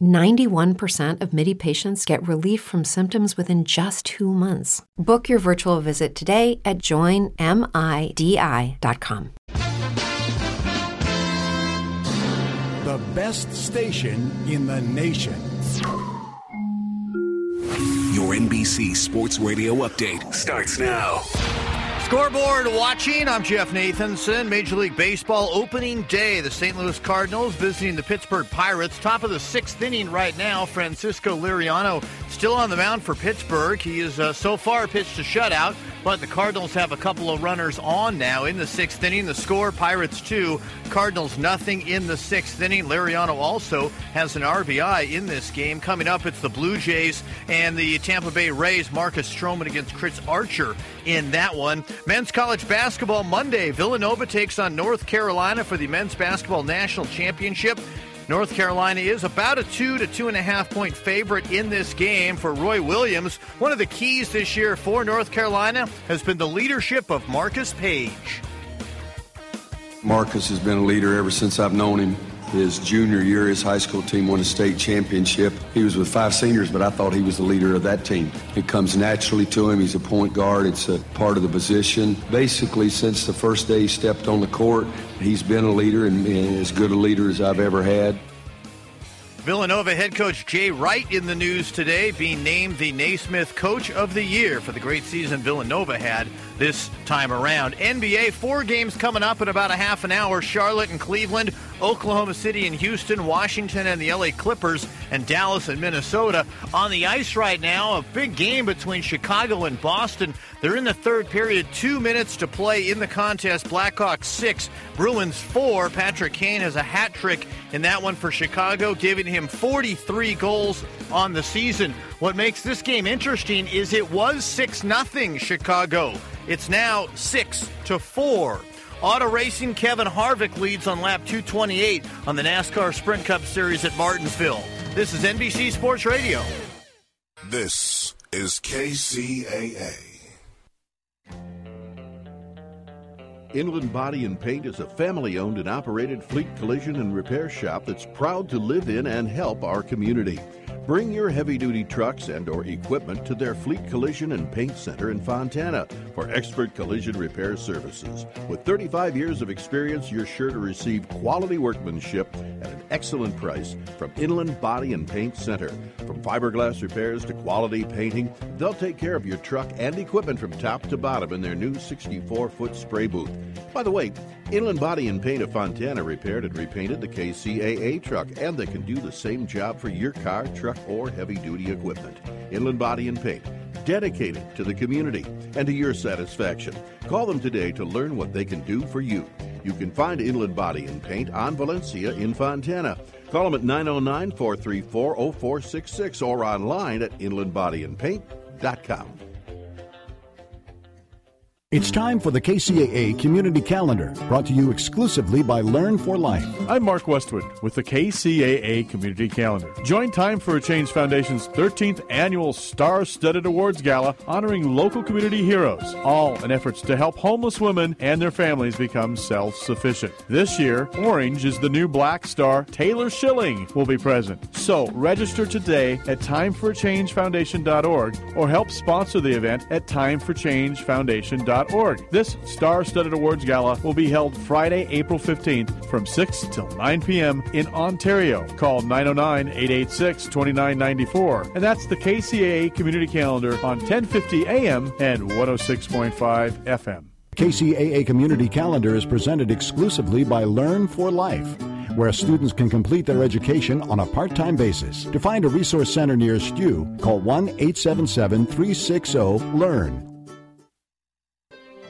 91% of MIDI patients get relief from symptoms within just two months. Book your virtual visit today at joinmidi.com. The best station in the nation. Your NBC Sports Radio update starts now. Scoreboard watching. I'm Jeff Nathanson. Major League Baseball opening day. The St. Louis Cardinals visiting the Pittsburgh Pirates. Top of the sixth inning right now. Francisco Liriano still on the mound for Pittsburgh. He is uh, so far pitched a shutout, but the Cardinals have a couple of runners on now in the sixth inning. The score Pirates 2, Cardinals nothing in the sixth inning. Liriano also has an RBI in this game. Coming up, it's the Blue Jays and the Tampa Bay Rays. Marcus Stroman against Chris Archer in that one. Men's college basketball Monday. Villanova takes on North Carolina for the men's basketball national championship. North Carolina is about a two to two and a half point favorite in this game for Roy Williams. One of the keys this year for North Carolina has been the leadership of Marcus Paige. Marcus has been a leader ever since I've known him. His junior year, his high school team won a state championship. He was with five seniors, but I thought he was the leader of that team. It comes naturally to him. He's a point guard. It's a part of the position. Basically, since the first day he stepped on the court, he's been a leader and, and as good a leader as I've ever had. Villanova head coach Jay Wright in the news today, being named the Naismith Coach of the Year for the great season Villanova had this time around. NBA, four games coming up in about a half an hour Charlotte and Cleveland, Oklahoma City and Houston, Washington and the LA Clippers, and Dallas and Minnesota. On the ice right now, a big game between Chicago and Boston. They're in the third period, two minutes to play in the contest. Blackhawks six, Bruins four. Patrick Kane has a hat trick in that one for Chicago, giving him 43 goals on the season. What makes this game interesting is it was 6 0 Chicago. It's now 6 to 4. Auto Racing Kevin Harvick leads on lap 228 on the NASCAR Sprint Cup Series at Martinsville. This is NBC Sports Radio. This is KCAA. Inland Body and Paint is a family owned and operated fleet collision and repair shop that's proud to live in and help our community. Bring your heavy-duty trucks and or equipment to their Fleet Collision and Paint Center in Fontana for expert collision repair services. With 35 years of experience, you're sure to receive quality workmanship at an excellent price from Inland Body and Paint Center. From fiberglass repairs to quality painting, they'll take care of your truck and equipment from top to bottom in their new 64-foot spray booth. By the way, Inland Body and Paint of Fontana repaired and repainted the KCAA truck, and they can do the same job for your car, truck, or heavy duty equipment. Inland Body and Paint, dedicated to the community and to your satisfaction. Call them today to learn what they can do for you. You can find Inland Body and Paint on Valencia in Fontana. Call them at 909 434 0466 or online at inlandbodyandpaint.com. It's time for the KCAA Community Calendar, brought to you exclusively by Learn for Life. I'm Mark Westwood with the KCAA Community Calendar. Join Time for a Change Foundation's 13th annual Star Studded Awards Gala honoring local community heroes, all in efforts to help homeless women and their families become self sufficient. This year, Orange is the new black star. Taylor Schilling will be present. So register today at timeforchangefoundation.org or help sponsor the event at timeforchangefoundation.org. This Star Studded Awards Gala will be held Friday, April 15th from 6 till 9 p.m. in Ontario. Call 909 886 2994. And that's the KCAA Community Calendar on 1050 AM and 106.5 FM. KCAA Community Calendar is presented exclusively by Learn for Life, where students can complete their education on a part time basis. To find a resource center nearest you, call 1 877 360 LEARN.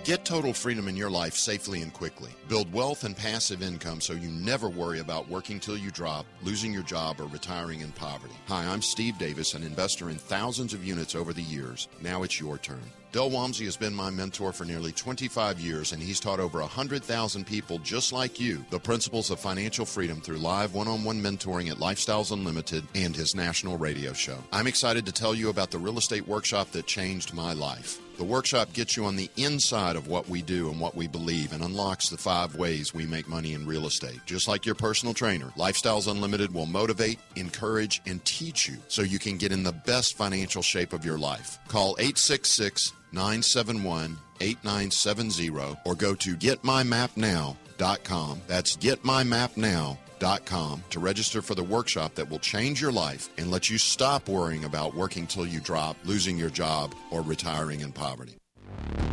Get total freedom in your life safely and quickly. Build wealth and passive income so you never worry about working till you drop, losing your job, or retiring in poverty. Hi, I'm Steve Davis, an investor in thousands of units over the years. Now it's your turn. Del Walmsley has been my mentor for nearly 25 years, and he's taught over 100,000 people just like you the principles of financial freedom through live one on one mentoring at Lifestyles Unlimited and his national radio show. I'm excited to tell you about the real estate workshop that changed my life. The workshop gets you on the inside of what we do and what we believe and unlocks the five ways we make money in real estate. Just like your personal trainer, Lifestyles Unlimited will motivate, encourage, and teach you so you can get in the best financial shape of your life. Call 866 971 8970 or go to getmymapnow.com. That's getmymapnow.com to register for the workshop that will change your life and let you stop worrying about working till you drop, losing your job, or retiring in poverty.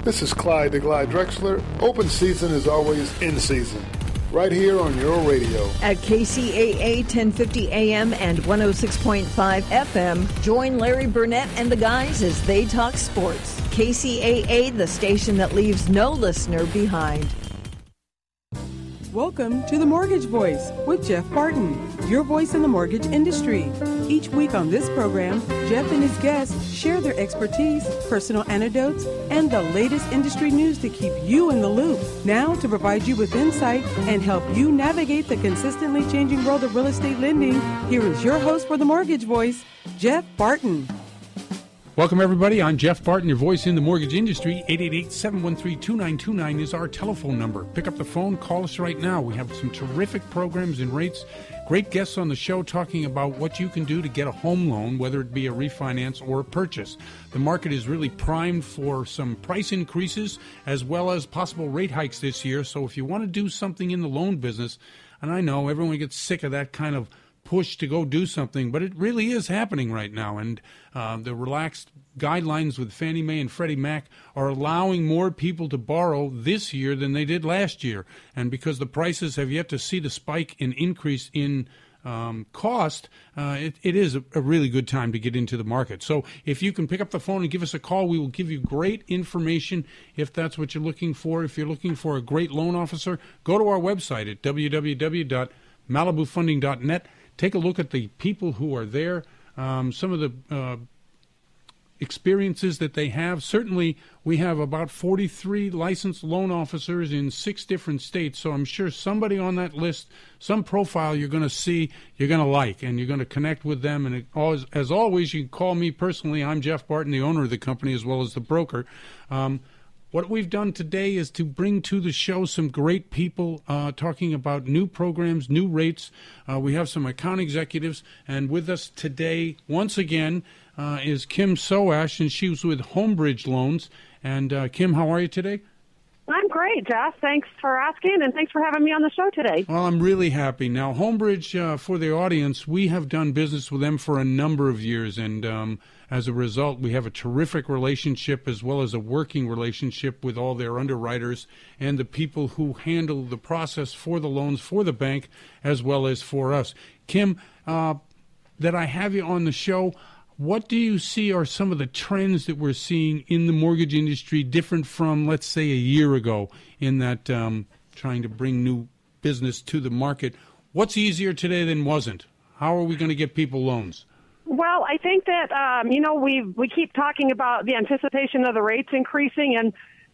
This is Clyde the Glide Drexler. Open season is always in season. Right here on your radio. At KCAA 1050 AM and 106.5 FM, join Larry Burnett and the guys as they talk sports. KCAA, the station that leaves no listener behind. Welcome to The Mortgage Voice with Jeff Barton, your voice in the mortgage industry. Each week on this program, Jeff and his guests share their expertise, personal anecdotes, and the latest industry news to keep you in the loop. Now, to provide you with insight and help you navigate the consistently changing world of real estate lending, here is your host for The Mortgage Voice, Jeff Barton. Welcome, everybody. I'm Jeff Barton, your voice in the mortgage industry. 888 713 2929 is our telephone number. Pick up the phone, call us right now. We have some terrific programs and rates. Great guests on the show talking about what you can do to get a home loan, whether it be a refinance or a purchase. The market is really primed for some price increases as well as possible rate hikes this year. So if you want to do something in the loan business, and I know everyone gets sick of that kind of push to go do something, but it really is happening right now. And uh, the relaxed guidelines with Fannie Mae and Freddie Mac are allowing more people to borrow this year than they did last year. And because the prices have yet to see the spike in increase in um, cost, uh, it, it is a, a, really good time to get into the market. So if you can pick up the phone and give us a call, we will give you great information if that's what you're looking for. If you're looking for a great loan officer, go to our website at www.malibufunding.net take a look at the people who are there, um, some of the uh, experiences that they have. Certainly, we have about 43 licensed loan officers in six different states. So I'm sure somebody on that list, some profile you're going to see, you're going to like, and you're going to connect with them. And as always, you can call me personally. I'm Jeff Barton, the owner of the company, as well as the broker. Um, what we've done today is to bring to the show some great people uh, talking about new programs, new rates. Uh, we have some account executives, and with us today, once again, uh, is Kim Soash, and she was with Homebridge Loans. And uh, Kim, how are you today? I'm great, Jeff. Thanks for asking, and thanks for having me on the show today. Well, I'm really happy. Now, Homebridge, uh, for the audience, we have done business with them for a number of years, and um, as a result, we have a terrific relationship as well as a working relationship with all their underwriters and the people who handle the process for the loans for the bank as well as for us. Kim, uh, that I have you on the show. What do you see are some of the trends that we're seeing in the mortgage industry different from, let's say, a year ago in that um, trying to bring new business to the market? What's easier today than wasn't? How are we going to get people loans? Well, I think that um, you know we we keep talking about the anticipation of the rates increasing, and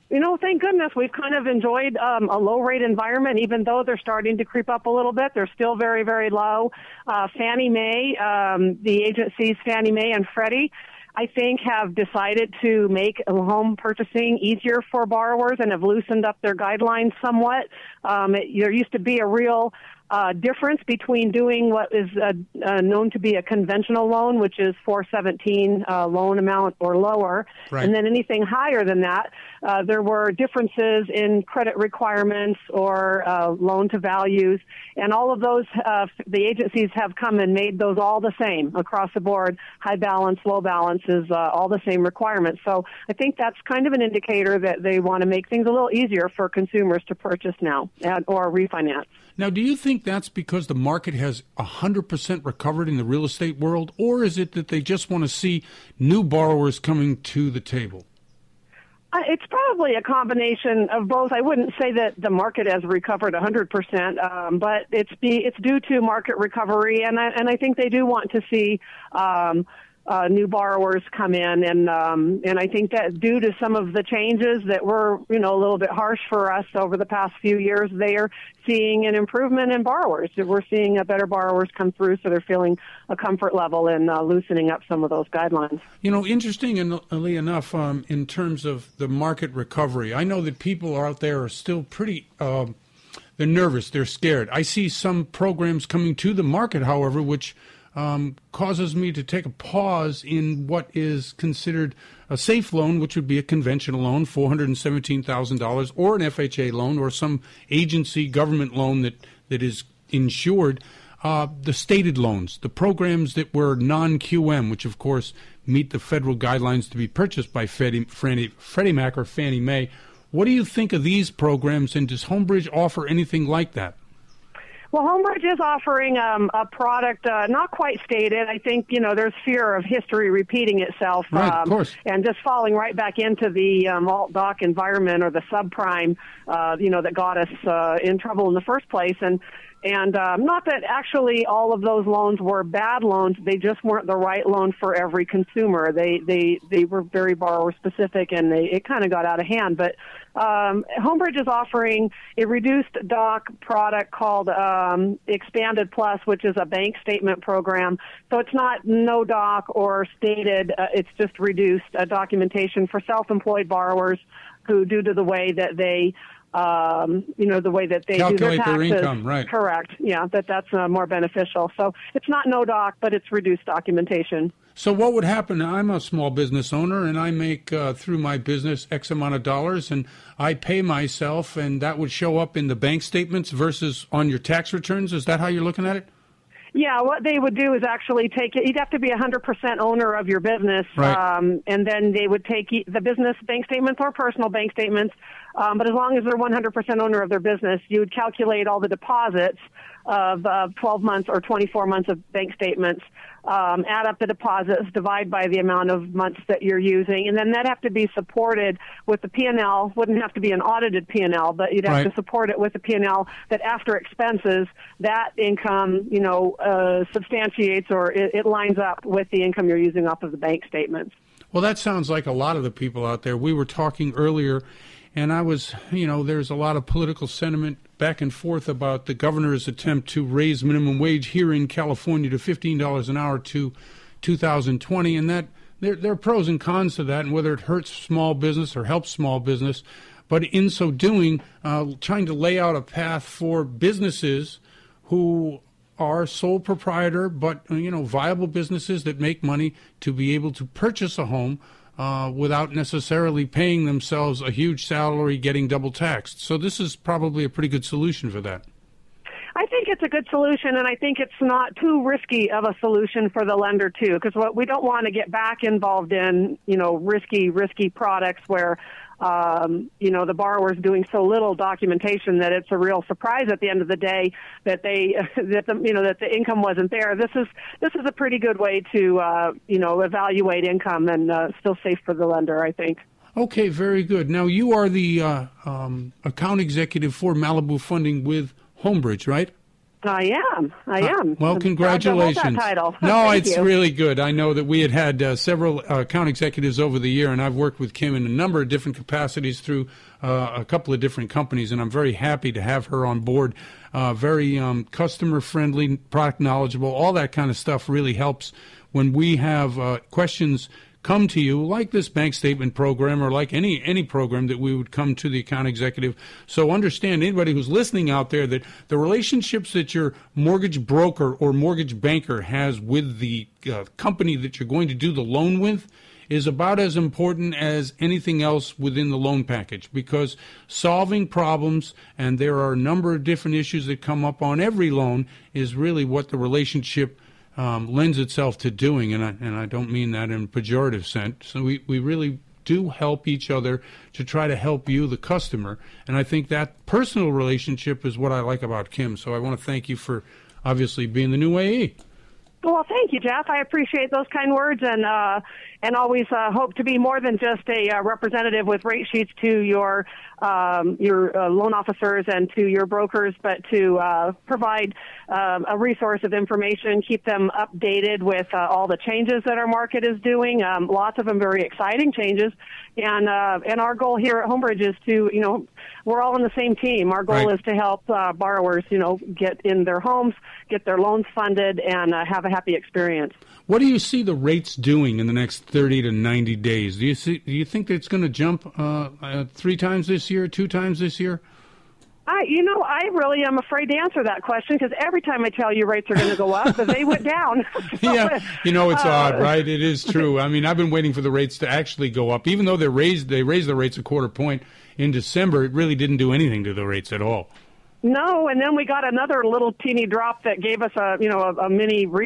you know, thank goodness we've kind of enjoyed um, a low rate environment, even though they're starting to creep up a little bit. They're still very very low. Uh, Fannie Mae, um, the agencies Fannie Mae and Freddie. I think have decided to make home purchasing easier for borrowers and have loosened up their guidelines somewhat. Um, it, there used to be a real uh, difference between doing what is uh, uh, known to be a conventional loan, which is 417 uh, loan amount or lower, Right. and then anything higher than that. Uh, there were differences in credit requirements or uh, loan to values, and all of those, uh, the agencies have come and made those all the same across the board. High balance, low balance is uh, all the same requirements. So I think that's kind of an indicator that they want to make things a little easier for consumers to purchase now and, or refinance. Now, do you think that's because the market has 100% recovered in the real estate world, or is it that they just want to see new borrowers coming to the table? Uh, It's probably a combination of both. I wouldn't say that the market has recovered 100%, um, but it's be, it's due to market recovery, and I, and I think they do want to see um, uh, new borrowers come in, and um, and I think that due to some of the changes that were you know a little bit harsh for us over the past few years, they are seeing an improvement in borrowers. We're seeing uh, better borrowers come through, so they're feeling a comfort level in uh, loosening up some of those guidelines. You know, interestingly enough, um, in terms of the market recovery, I know that people out there are still pretty. Um, they're nervous. They're scared. I see some programs coming to the market, however, which um, causes me to take a pause in what is considered a safe loan, which would be a conventional loan, four hundred and seventeen thousand dollars, or an FHA loan, or some agency government loan that that is insured. Uh, the stated loans, the programs that were non-QM, which of course meet the federal guidelines to be purchased by Freddie, Freddie, Freddie Mac or Fannie Mae. What do you think of these programs, and does Homebridge offer anything like that? Well, Homebridge is offering um, a product uh, not quite stated. I think you know there's fear of history repeating itself, Right, of um, course. and just falling right back into the um, alt doc environment or the subprime, uh, you know, that got us uh, in trouble in the first place. And and um, not that actually all of those loans were bad loans; they just weren't the right loan for every consumer. They they they were very borrower specific, and they it kind of got out of hand. But um, Homebridge is offering a reduced doc product called um, Expanded Plus, which is a bank statement program. So it's not no doc or stated; uh, it's just reduced uh, documentation for self-employed borrowers who, due to the way that they um, you know, the way that they do their Calculate their taxes. income, right. Correct. Yeah, that that's uh, more beneficial. So it's not no doc, but it's reduced documentation. So what would happen? I'm a small business owner, and I make uh, through my business X amount of dollars, and I pay myself, and that would show up in the bank statements versus on your tax returns. Is that how you're looking at it? Yeah, what they would do is actually take it. You'd have to be a 100% owner of your business, Right. um, and then they would take the business bank statements or personal bank statements. Um, but as long as they're 100% owner of their business, you would calculate all the deposits of uh, 12 months or 24 months of bank statements, um, add up the deposits, divide by the amount of months that you're using, and then that have to be supported with the P&L. Wouldn't have to be an audited P&L, but you'd have Right. to support it with the P&L that after expenses, that income, you know, uh, substantiates or it, it lines up with the income you're using off of the bank statements. Well, that sounds like a lot of the people out there. We were talking earlier, and I was, you know, there's a lot of political sentiment back and forth about the governor's attempt to raise minimum wage here in California to $15 an hour to 2020, and that there, there are pros and cons to that, and whether it hurts small business or helps small business. But in so doing, uh, trying to lay out a path for businesses who are sole proprietor, but you know, viable businesses that make money to be able to purchase a home uh, without necessarily paying themselves a huge salary, getting double taxed. So this is probably a pretty good solution for that. I think it's a good solution, and I think it's not too risky of a solution for the lender too, because what we don't want to get back involved in, you know, risky, risky products where, um, you know, the borrower's doing so little documentation that it's a real surprise at the end of the day that they, that the, you know, that the income wasn't there. This is this is a pretty good way to, uh, you know, evaluate income and uh, still safe for the lender. I think. Okay, very good. Now you are the uh, um, account executive for Malibu Funding with Homebridge, right? I am. I am. Uh, Well, I'm proud to hold congratulations. Title. No, Thank it's you. really good. I know that we had had uh, several uh, account executives over the year, and I've worked with Kim in a number of different capacities through uh, a couple of different companies, and I'm very happy to have her on board. Uh, very um, customer friendly, product knowledgeable, all that kind of stuff really helps when we have uh, questions come to you like this bank statement program or like any any program that we would come to the account executive. So understand anybody who's listening out there that the relationships that your mortgage broker or mortgage banker has with the uh, company that you're going to do the loan with is about as important as anything else within the loan package because solving problems, and there are a number of different issues that come up on every loan, is really what the relationship um, lends itself to doing. And I, and I don't mean that in a pejorative sense. So we, we really do help each other to try to help you, the customer. And I think that personal relationship is what I like about Kim. So I want to thank you for obviously being the new AE. Well, thank you, Jeff. I appreciate those kind words, and uh, and always uh, hope to be more than just a uh, representative with rate sheets to your um, your uh, loan officers and to your brokers, but to uh, provide um, a resource of information, keep them updated with uh, all the changes that our market is doing. Um, lots of them very exciting changes, and uh, and our goal here at Homebridge is to you know we're all on the same team. Our goal right. is to help uh, borrowers you know get in their homes, get their loans funded, and uh, have a happy experience. What do you see the rates doing in the next 30 to 90 days? Do you see? Do you think it's going to jump uh, uh, three times this year, two times this year? I, you know, I really am afraid to answer that question because every time I tell you rates are going to go up, they went down. so, yeah, you know, it's uh, odd, right? It is true. I mean, I've been waiting for the rates to actually go up, even though they raised they raised the rates a quarter point in December. It really didn't do anything to the rates at all. No, and then we got another little teeny drop that gave us a you know a, a mini. Re-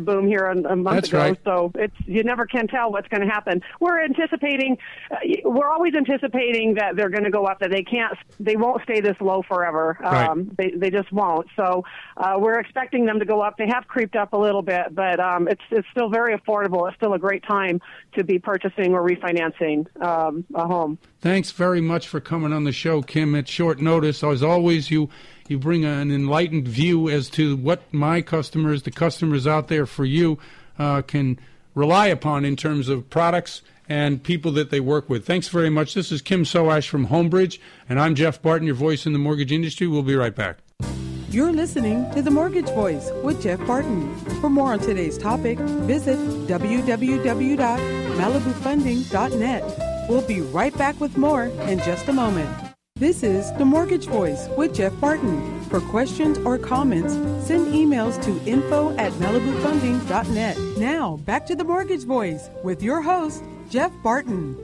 boom here a, a month That's ago. Right. So it's you never can tell what's going to happen. We're anticipating, uh, we're always anticipating that they're going to go up. That they can't, they won't stay this low forever. Right. Um, they they just won't. So uh, we're expecting them to go up. They have creeped up a little bit, but um, it's it's still very affordable. It's still a great time to be purchasing or refinancing um, a home. Thanks very much for coming on the show, Kim. At short notice, as always, you you bring an enlightened view as to what my customers, the customers out there for you, uh, can rely upon in terms of products and people that they work with. Thanks very much. This is Kim Soash from Homebridge, and I'm Jeff Barton, your voice in the mortgage industry. We'll be right back. You're listening to The Mortgage Voice with Jeff Barton. For more on today's topic, visit www.malibufunding.net. We'll be right back with more in just a moment. This is The Mortgage Voice with Jeff Barton. For questions or comments, send emails to info at malibufunding.net. Now, back to The Mortgage Voice with your host, Jeff Barton.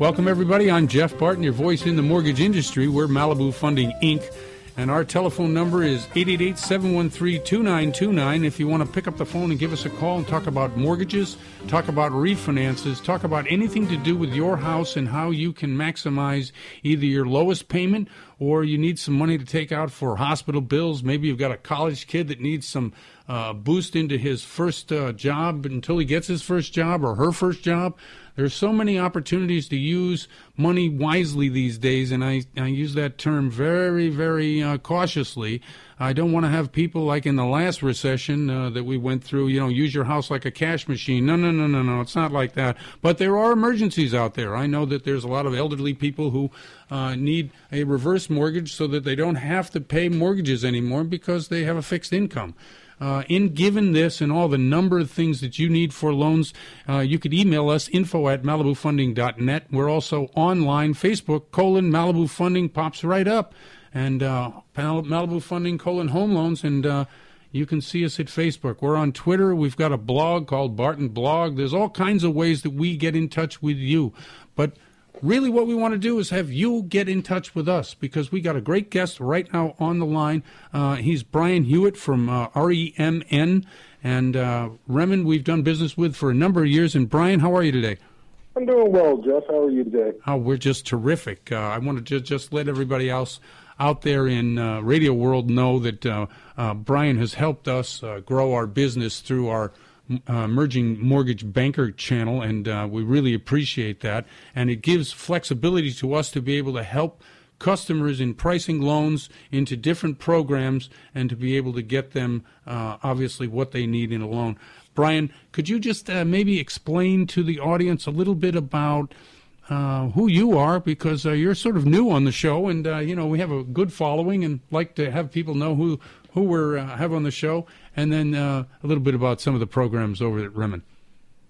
Welcome, everybody. I'm Jeff Barton, your voice in the mortgage industry. We're Malibu Funding, Inc., and our telephone number is 888 713 2929. If you want to pick up the phone and give us a call and talk about mortgages, talk about refinances, talk about anything to do with your house and how you can maximize either your lowest payment or you need some money to take out for hospital bills. Maybe you've got a college kid that needs some uh, boost into his first uh, job until he gets his first job or her first job. There's so many opportunities to use money wisely these days, and I, I use that term very, very uh, cautiously. I don't want to have people like in the last recession uh, that we went through, you know, use your house like a cash machine. No, no, no, no, no. It's not like that. But there are emergencies out there. I know that there's a lot of elderly people who uh, need a reverse mortgage so that they don't have to pay mortgages anymore because they have a fixed income. Uh, in given this and all the number of things that you need for loans, uh, you could email us info at malibufunding.net. We're also online, Facebook, colon Malibu Funding pops right up. And uh, Malibu Funding, colon home loans. And uh, You can see us at Facebook. We're on Twitter. We've got a blog called Barton Blog. There's all kinds of ways that we get in touch with you. But really, what we want to do is have you get in touch with us because we got a great guest right now on the line. Uh, he's Brian Hewitt from uh, REMN. And uh, REMN, we've done business with for a number of years. And Brian, how are you today? I'm doing well, Jeff. How are you today? Oh, we're just terrific. Uh, I want to just, just let everybody else out there in uh, radio world know that uh, uh, Brian has helped us uh, grow our business through our uh, emerging mortgage banker channel, and uh, we really appreciate that. And it gives flexibility to us to be able to help customers in pricing loans into different programs and to be able to get them obviously what they need in a loan. Brian, could you just maybe explain to the audience a little bit about uh, who you are because uh, you're sort of new on the show, and uh, you know we have a good following, and like to have people know who who we uh, have on the show, and then uh, a little bit about some of the programs over at REMN.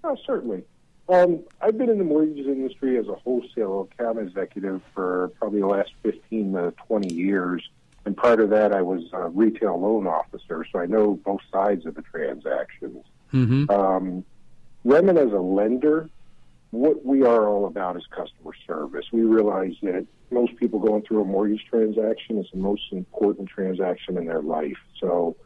Oh, certainly. Um, I've been in the mortgage industry as a wholesale account executive for probably the last 15 to 20 years. And prior to that, I was a retail loan officer, so I know both sides of the transactions. Mm-hmm. Um, REMN as a lender what we are all about is customer service. We realize that most people going through a mortgage transaction is the most important transaction in their life. So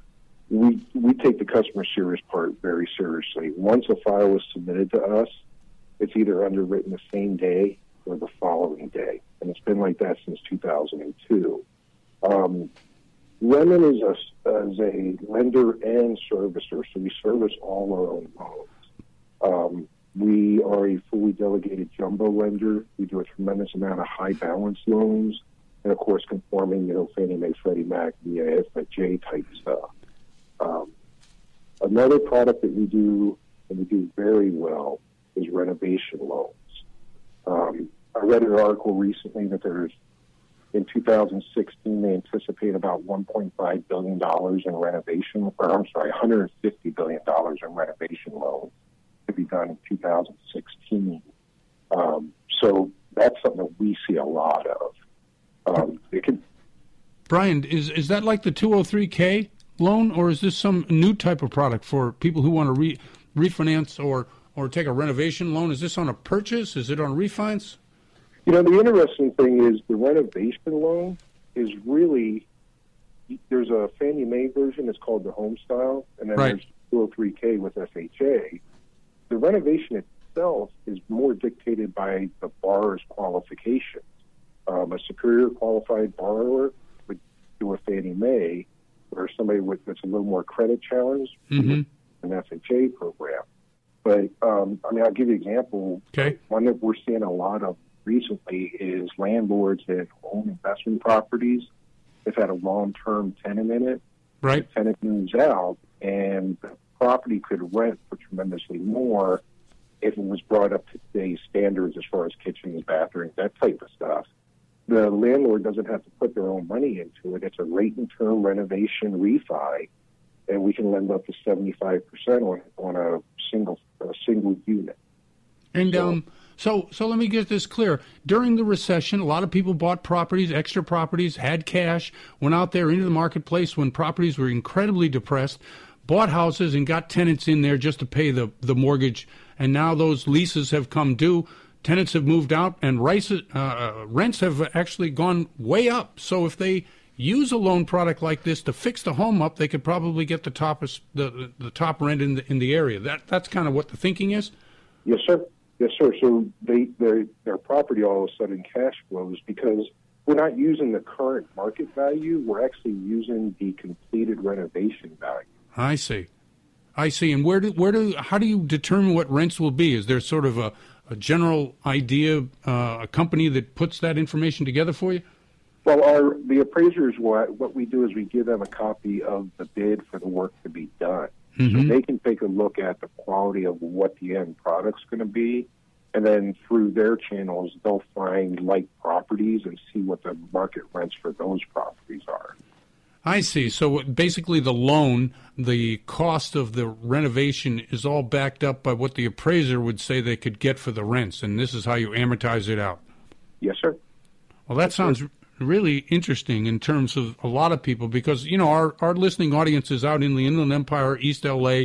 we we take the customer service part very seriously. Once a file is submitted to us, it's either underwritten the same day or the following day, and it's been like that since 2002. Um, REMN is a, is a lender and servicer, so we service all our own loans. Um, we are a fully delegated jumbo lender. We do a tremendous amount of high balance loans, and of course, conforming, you know, Fannie Mae, Freddie Mac, the FHA type stuff. Um, another product that we do and we do very well is renovation loans. Um, I read an article recently that there's in 2016 they anticipate about 1.5 billion dollars in renovation, or I'm sorry, 150 billion dollars in renovation loans to be done in 2016. Um, so that's something that we see a lot of. Um, it can, Brian, is is that like the 203k loan, or is this some new type of product for people who want to re, refinance or or take a renovation loan? Is this on a purchase? Is it on refinance? You know, the interesting thing is the renovation loan is really there's a Fannie Mae version. It's called the Home Style, and then right. there's 203k with FHA the renovation itself is more dictated by the borrower's qualifications. Um, a superior qualified borrower would do a Fannie Mae, or somebody with that's a little more credit challenged, mm-hmm. an FHA program. But um, I mean, I'll give you an example. Okay. One that we're seeing a lot of recently is landlords that own investment properties. They've had a long-term tenant in it. Right. The tenant moves out, and the property could rent for tremendously more if it was brought up to today's standards as far as kitchens, bathrooms, that type of stuff. The landlord doesn't have to put their own money into it. It's a rate and term renovation refi, and we can lend up to seventy five percent on on a single a single unit. And so, um, so so let me get this clear. During the recession, a lot of people bought properties, extra properties, had cash, went out there into the marketplace when properties were incredibly depressed bought houses and got tenants in there just to pay the, the mortgage, and now those leases have come due. Tenants have moved out, and rice, uh, rents have actually gone way up. So if they use a loan product like this to fix the home up, they could probably get the top the, the top rent in the in the area. That that's kind of what the thinking is. Yes, sir. Yes, sir. So they their their property all of a sudden cash flows because we're not using the current market value. We're actually using the completed renovation value. I see. I see. And where do where do how do you determine what rents will be? Is there sort of a, a general idea, uh, a company that puts that information together for you? Well, our the appraisers what what we do is we give them a copy of the bid for the work to be done, mm-hmm. so they can take a look at the quality of what the end product's going to be, and then through their channels they'll find like properties and see what the market rents for those properties are. I see. So basically, the loan, the cost of the renovation is all backed up by what the appraiser would say they could get for the rents, and this is how you amortize it out. Yes, sir. Well, that yes, sounds sir. really interesting in terms of a lot of people because you know our our listening audience is out in the Inland Empire, East LA,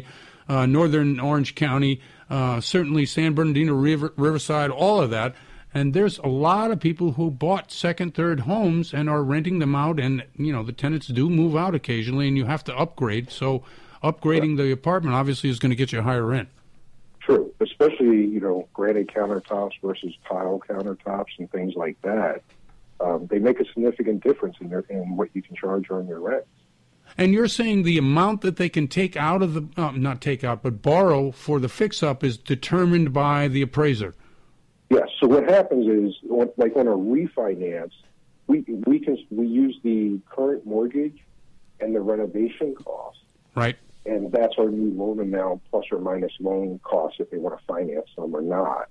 uh, Northern Orange County, uh, certainly San Bernardino River, Riverside, all of that. And there's a lot of people who bought second, third homes and are renting them out. And, you know, the tenants do move out occasionally and you have to upgrade. So upgrading the apartment obviously is going to get you a higher rent. True, especially, you know, granite countertops versus tile countertops and things like that. Um, they make a significant difference in, their, in what you can charge on your rent. And you're saying the amount that they can take out of the, uh, not take out, but borrow for the fix up is determined by the appraiser. Yes. So what happens is, like on a refinance, we we can we use the current mortgage and the renovation cost, right? And that's our new loan amount plus or minus loan cost if they want to finance them or not.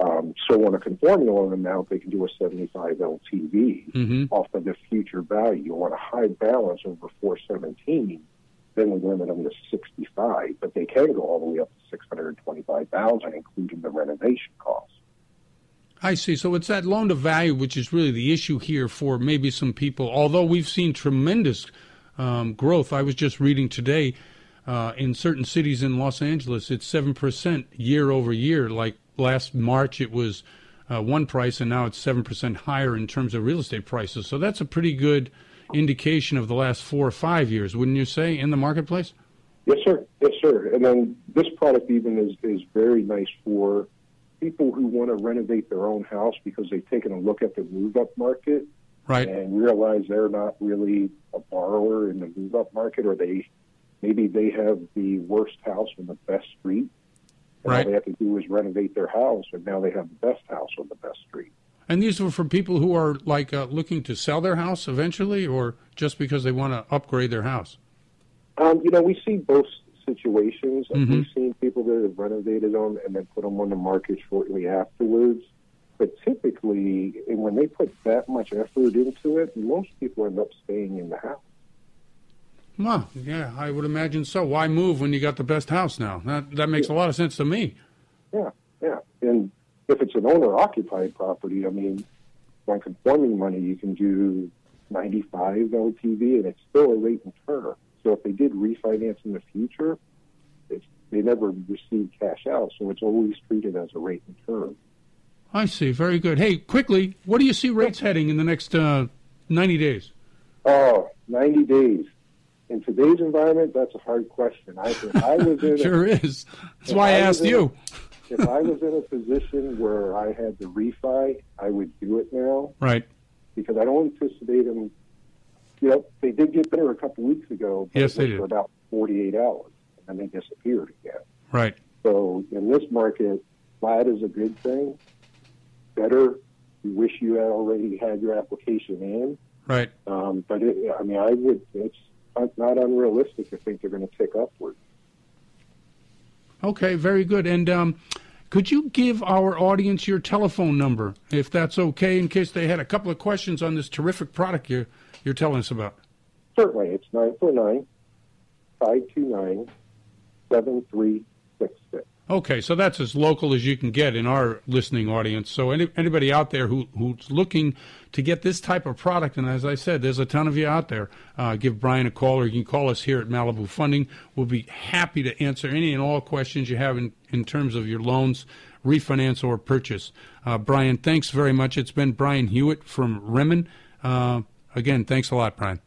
Um, so on a conforming loan amount, they can do a 75 LTV mm-hmm. off of the future value. On a high balance over 417, then we limit them to 65, but they can go all the way up to 625,000, including the renovation cost. I see. So it's that loan to value, which is really the issue here for maybe some people. Although we've seen tremendous um, growth, I was just reading today uh, in certain cities in Los Angeles, it's seven percent year over year. Like last March, it was uh, one price, and now it's seven percent higher in terms of real estate prices. So that's a pretty good indication of the last four or five years, wouldn't you say, in the marketplace? Yes, sir. Yes, sir. And then this product even is is very nice for people who want to renovate their own house because they've taken a look at the move up market right. and realize they're not really a borrower in the move up market or they maybe they have the worst house on the best street. And right. all they have to do is renovate their house and now they have the best house on the best street. And these are for people who are like uh, looking to sell their house eventually or just because they want to upgrade their house? Um, you know, we see both situations. Mhm. We've seen people that have renovated them and then put them on the market shortly afterwards. But typically, and when they put that much effort into it, most people end up staying in the house. Well, yeah, I would imagine so. Why move when you got the best house now? That that makes a lot of sense to me. Yeah, yeah. And if it's an owner-occupied property, I mean, on conforming money, you can do 95 LTV, and it's still a rate and term. So if they did refinance in the future, it's, they never receive cash out, so it's always treated as a rate and term. I see. Very good. Hey, quickly, what do you see rates heading in the next uh, 90 days? Oh, 90 days. In today's environment, that's a hard question. I, if I was in Sure a, is. That's why I was asked in a- you. if I was in a position where I had to refi, I would do it now Right. because I don't anticipate them. You know, they did get better a couple weeks ago, but Yes, they did. for about 48 hours, and then they disappeared again. Right. So in this market, flat is a good thing. Better, you wish you had already had your application in. Right. Um, but it, I mean, I would. It's not unrealistic to think they're going to tick upward. Okay, very good. And um, could you give our audience your telephone number, if that's okay, in case they had a couple of questions on this terrific product you're, you're telling us about? Certainly, it's nine four nine five two nine seven three six six. Okay, so that's as local as you can get in our listening audience. So any, anybody out there who, who's looking to get this type of product, and as I said, there's a ton of you out there, uh, give Brian a call or you can call us here at Malibu Funding. We'll be happy to answer any and all questions you have in, in terms of your loans, refinance, or purchase. Uh, Brian, thanks very much. It's been Brian Hewitt from REMN. Uh, again, thanks a lot, Brian.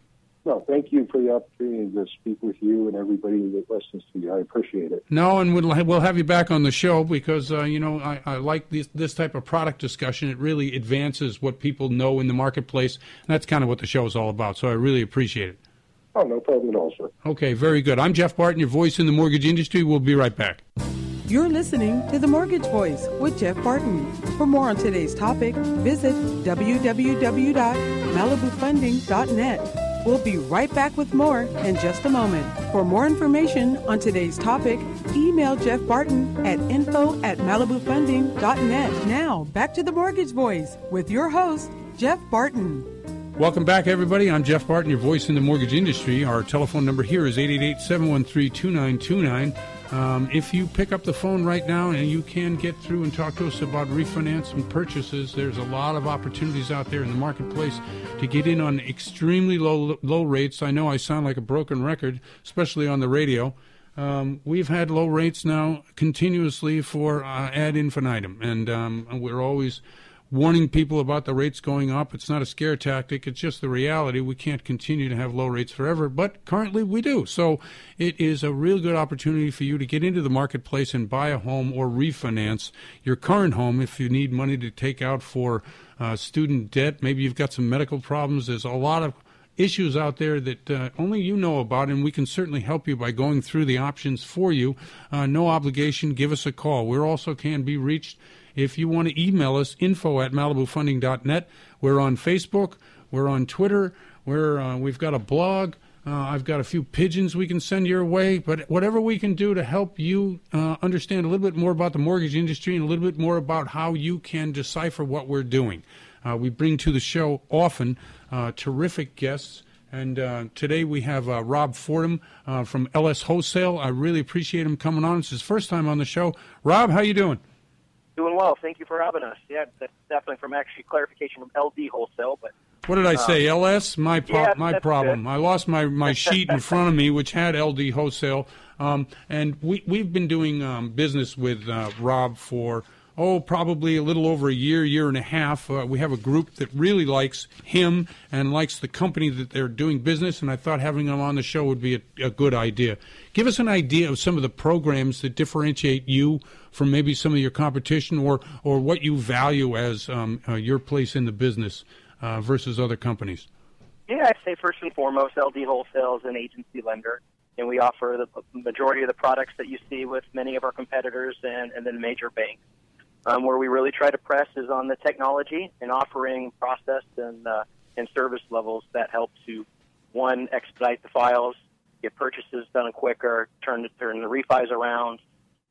No, thank you for the opportunity to speak with you and everybody that listens to you. I appreciate it. No, and we'll we'll have you back on the show because uh, you know I, I like this this type of product discussion. It really advances what people know in the marketplace, and that's kind of what the show is all about. So I really appreciate it. Oh, no problem at all, sir. Okay, very good. I'm Jeff Barton, your voice in the mortgage industry. We'll be right back. You're listening to The Mortgage Voice with Jeff Barton. For more on today's topic, visit www.malibufunding.net. We'll be right back with more in just a moment. For more information on today's topic, email Jeff Barton at info at malibufunding.net. Now, back to The Mortgage Voice with your host, Jeff Barton. Welcome back, everybody. I'm Jeff Barton, your voice in the mortgage industry. Our telephone number here is 888 713 2929. Um, if you pick up the phone right now and you can get through and talk to us about refinance and purchases, there's a lot of opportunities out there in the marketplace to get in on extremely low low rates. I know I sound like a broken record, especially on the radio. Um, we've had low rates now continuously for uh, ad infinitum, and um, we're always warning people about the rates going up. It's not a scare tactic, it's just the reality. We can't continue to have low rates forever, but currently we do. So it is a real good opportunity for you to get into the marketplace and buy a home or refinance your current home if you need money to take out for uh, student debt. Maybe you've got some medical problems. There's a lot of issues out there that uh, only you know about, and we can certainly help you by going through the options for you. Uh, no obligation. Give us a call. We also can be reached if you want to email us, info at malibufunding.net. We're on Facebook. We're on Twitter. We're, uh, we've got a blog. Uh, I've got a few pigeons we can send your way, but whatever we can do to help you uh, understand a little bit more about the mortgage industry and a little bit more about how you can decipher what we're doing. Uh, we bring to the show often uh, terrific guests. And uh, today we have uh, Rob Fordham uh, from LS Wholesale. I really appreciate him coming on. It's his first time on the show. Rob, how you doing? Doing well. Thank you for having us. Yeah, that's definitely from actually clarification from LD Wholesale, but. What did I um, say? LS? My pro- yeah, my problem. good. I lost my, my sheet in front of me, which had LD Wholesale. Um, and we, we've been doing um, business with uh, Rob for, oh, probably a little over a year, year and a half. Uh, we have a group that really likes him and likes the company that they're doing business, and I thought having him on the show would be a, a good idea. Give us an idea of some of the programs that differentiate you from maybe some of your competition or, or what you value as um, uh, your place in the business uh, versus other companies. Yeah, I'd say first and foremost, LD Wholesale is an agency lender, and we offer the majority of the products that you see with many of our competitors and, and then major banks. Um, where we really try to press is on the technology and offering process and uh, and service levels that help to one expedite the files, get purchases done quicker, turn the, turn the refis around,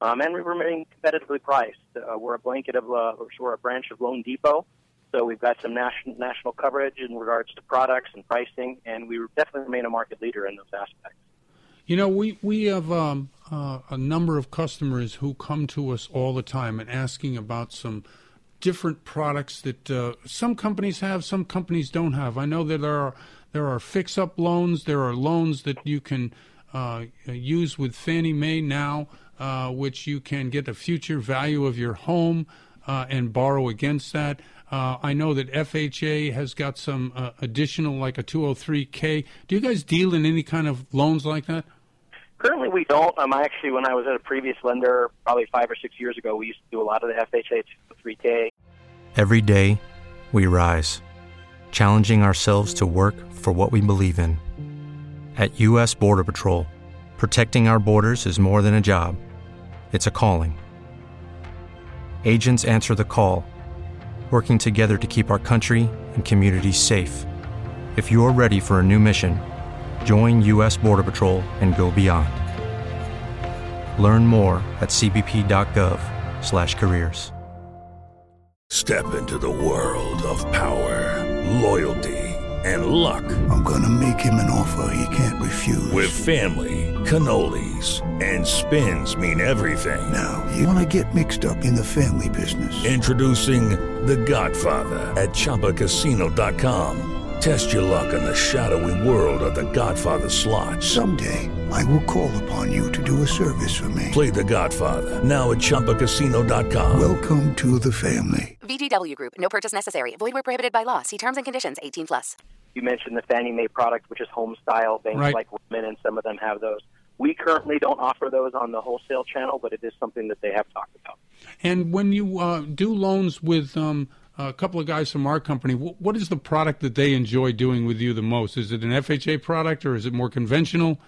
um, and we remain competitively priced. Uh, we're a blanket of uh, we're a branch of Loan Depot, so we've got some national national coverage in regards to products and pricing, and we definitely remain a market leader in those aspects. You know, we we have um, uh, a number of customers who come to us all the time and asking about some different products that uh, some companies have, some companies don't have. I know that there are there are fix-up loans, there are loans that you can uh, use with Fannie Mae now, uh, which you can get the future value of your home uh, and borrow against that. Uh, I know that FHA has got some additional, like a 203k. Do you guys deal in any kind of loans like that? Currently, we don't. Um, I actually, when I was at a previous lender, probably five or six years ago, we used to do a lot of the FHA 3K. Every day, we rise, challenging ourselves to work for what we believe in. At U.S. Border Patrol, protecting our borders is more than a job, it's a calling. Agents answer the call, working together to keep our country and communities safe. If you're ready for a new mission, join U.S. Border Patrol and go beyond. Learn more at cbp.gov/careers. Step into the world of power, loyalty, and luck. I'm gonna make him an offer he can't refuse. With family, cannolis, and spins mean everything. Now, you wanna get mixed up in the family business. Introducing The Godfather at ChumbaCasino.com. Test your luck in the shadowy world of The Godfather slot. Someday, I will call upon you to do a service for me. Play The Godfather now at ChumbaCasino.com. Welcome to the family. VGW Group. No purchase necessary. Void where prohibited by law. See terms and conditions. 18 plus. You mentioned the Fannie Mae product, which is home style. Banks Right. like Women and some of them have those. We currently don't offer those on the wholesale channel, but it is something that they have talked about. And when you uh, do loans with um, a couple of guys from our company, wh- what is the product that they enjoy doing with you the most? Is it an FHA product or is it more conventional?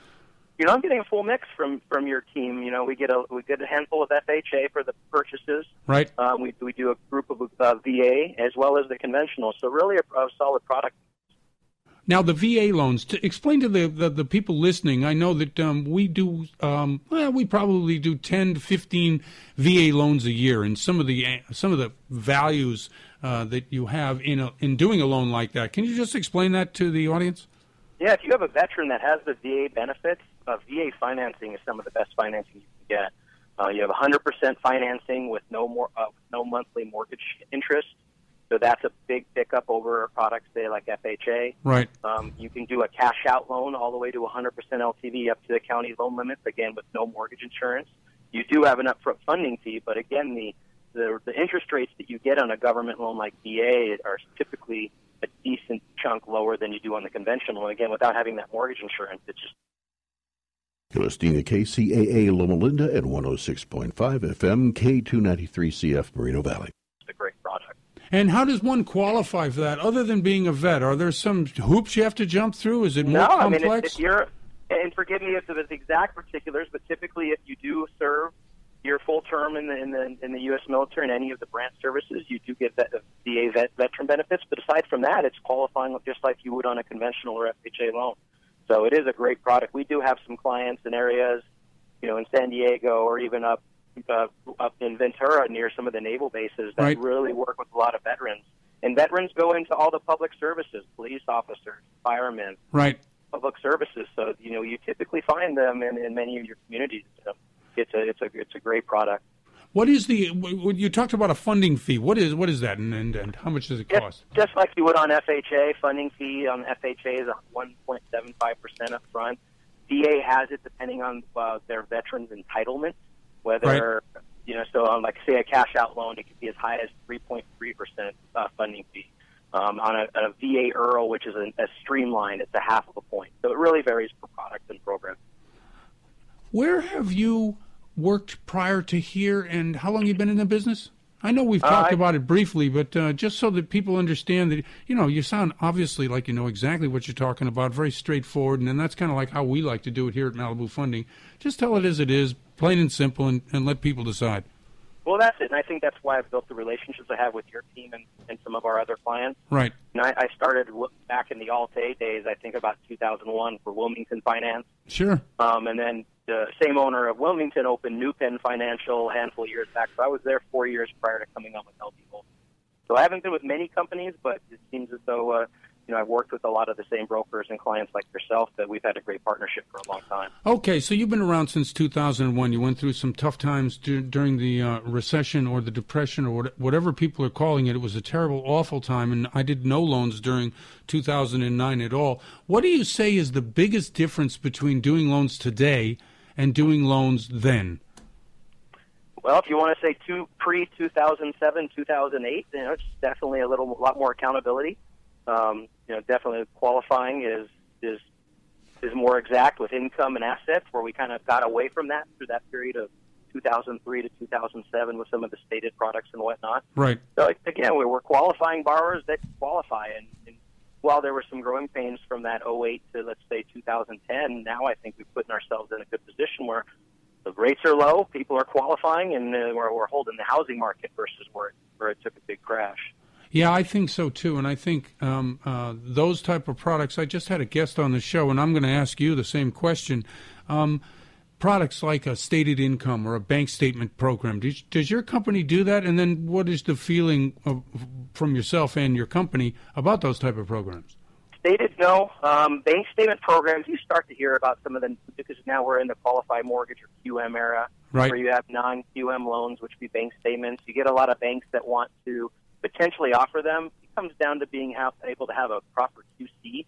You know, I'm getting a full mix from from your team. You know, we get a we get a handful of FHA for the purchases. Right. Um, we we do a group of uh, VA as well as the conventional. So really a, a solid product. Now, the VA loans. To explain to the, the, the people listening, I know that um, we do. Um, well, we probably do ten to fifteen VA loans a year, and some of the some of the values uh, that you have in a, in doing a loan like that. Can you just explain that to the audience? Yeah, if you have a veteran that has the VA benefits, uh, VA financing is some of the best financing you can get. Uh, you have 100% financing with no more uh, no monthly mortgage interest. So that's a big pickup over products, say like FHA. Right. Um, you can do a cash out loan all the way to 100% LTV up to the county loan limits, again with no mortgage insurance. You do have an upfront funding fee, but again, the, the the interest rates that you get on a government loan like VA are typically a decent chunk lower than you do on the conventional. And again, without having that mortgage insurance, it's just You're listening to KCAA Loma Linda at 106.5 FM, K293CF Moreno Valley. It's a great product. And how does one qualify for that? Other than being a vet, are there some hoops you have to jump through? Is it more no, complex? I mean, if, if you're, and forgive me if it's exact particulars, but typically if you do serve your full term in the in the in the U.S. military and any of the branch services, you do get vet, VA vet, veteran benefits. But aside from that, it's qualifying just like you would on a conventional or FHA loan. So it is a great product. We do have some clients in areas, you know, in San Diego or even up uh, up in Ventura near some of the naval bases that Right. really work with a lot of veterans. And veterans go into all the public services, police officers, firemen, right. public services. So you know you typically find them in, in many of your communities. So it's a it's a it's a great product. What is the? You talked about a funding fee. What is what is that, and and, and how much does it cost? Just like you would on FHA, funding fee on FHA is 1.75 percent up front. VA has it depending on uh, their veterans' entitlement, whether you know. So on like say a cash out loan, it could be as high as 3.3 percent uh, funding fee. Um, on a, a VA IRRRL, which is a, a streamlined, it's a half of a point. So it really varies per product and program. Where have you worked prior to here, and how long you been in the business? I know we've Uh, talked I- about it briefly, but uh, just so that people understand that, you know, you sound obviously like you know exactly what you're talking about, very straightforward, and then that's kind of like how we like to do it here at Malibu Funding. Just tell it as it is, plain and simple, and, and let people decide. Well, that's it, and I think that's why I've built the relationships I have with your team and, and some of our other clients. Right. And I, I started back in the Alt-A days, I think about 2001 for Wilmington Finance. Sure. Um, and then the same owner of Wilmington opened New Penn Financial a handful of years back. So I was there four years prior to coming on with LD Gold. So I haven't been with many companies, but it seems as though uh, you know I've worked with a lot of the same brokers and clients like yourself that we've had a great partnership for a long time. Okay, so you've been around since 2001. You went through some tough times dur- during the uh, recession or the depression or what- whatever people are calling it. It was a terrible, awful time, and I did no loans during 2009 at all. What do you say is the biggest difference between doing loans today and doing loans then? Well, if you want to say two pre 2007, 2008, you know, it's definitely a little a lot more accountability. Um, you know, definitely qualifying is is is more exact with income and assets, where we kind of got away from that through that period of 2003 to 2007 with some of the stated products and whatnot. Right. So again, we were qualifying borrowers that qualify, and, and while there were some growing pains from that 08 to let's say 2010, now I think we've put ourselves in a good position where the rates are low, people are qualifying, and uh, we're, we're holding the housing market versus where it, where it took a big crash. Yeah, I think so too, and I think um, uh, those type of products. I just had a guest on the show, and I'm going to ask you the same question. Um, products like a stated income or a bank statement program. Does, does your company do that? And then, what is the feeling of, from yourself and your company about those type of programs? Stated no. Um, bank statement programs, you start to hear about some of them because now we're in the qualified mortgage or QM era, Right. where you have non-QM loans, which would be bank statements. You get a lot of banks that want to potentially offer them. It comes down to being have, able to have a proper QC.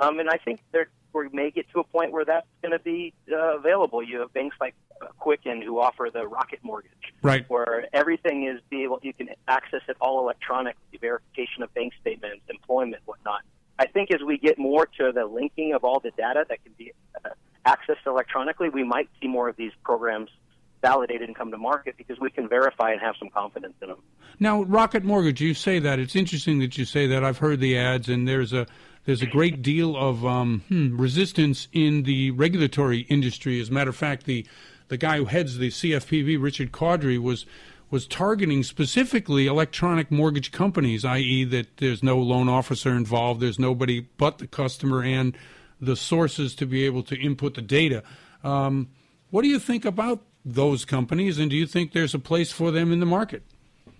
Um, and I think there, we may get to a point where that's going to be uh, available. You have banks like uh, Quicken who offer the Rocket Mortgage, Right. where everything is be able you can access it all electronically, verification of bank statements, employment, whatnot. I think as we get more to the linking of all the data that can be uh, accessed electronically, we might see more of these programs validated and come to market because we can verify and have some confidence in them. Now, Rocket Mortgage, you say that. It's interesting that you say that. I've heard the ads, and there's a there's a great deal of um, hmm, resistance in the regulatory industry. As a matter of fact, the the guy who heads the CFPB, Richard Cordray, was was targeting specifically electronic mortgage companies, i.e., that there's no loan officer involved, there's nobody but the customer and the sources to be able to input the data. Um, what do you think about those companies, and do you think there's a place for them in the market?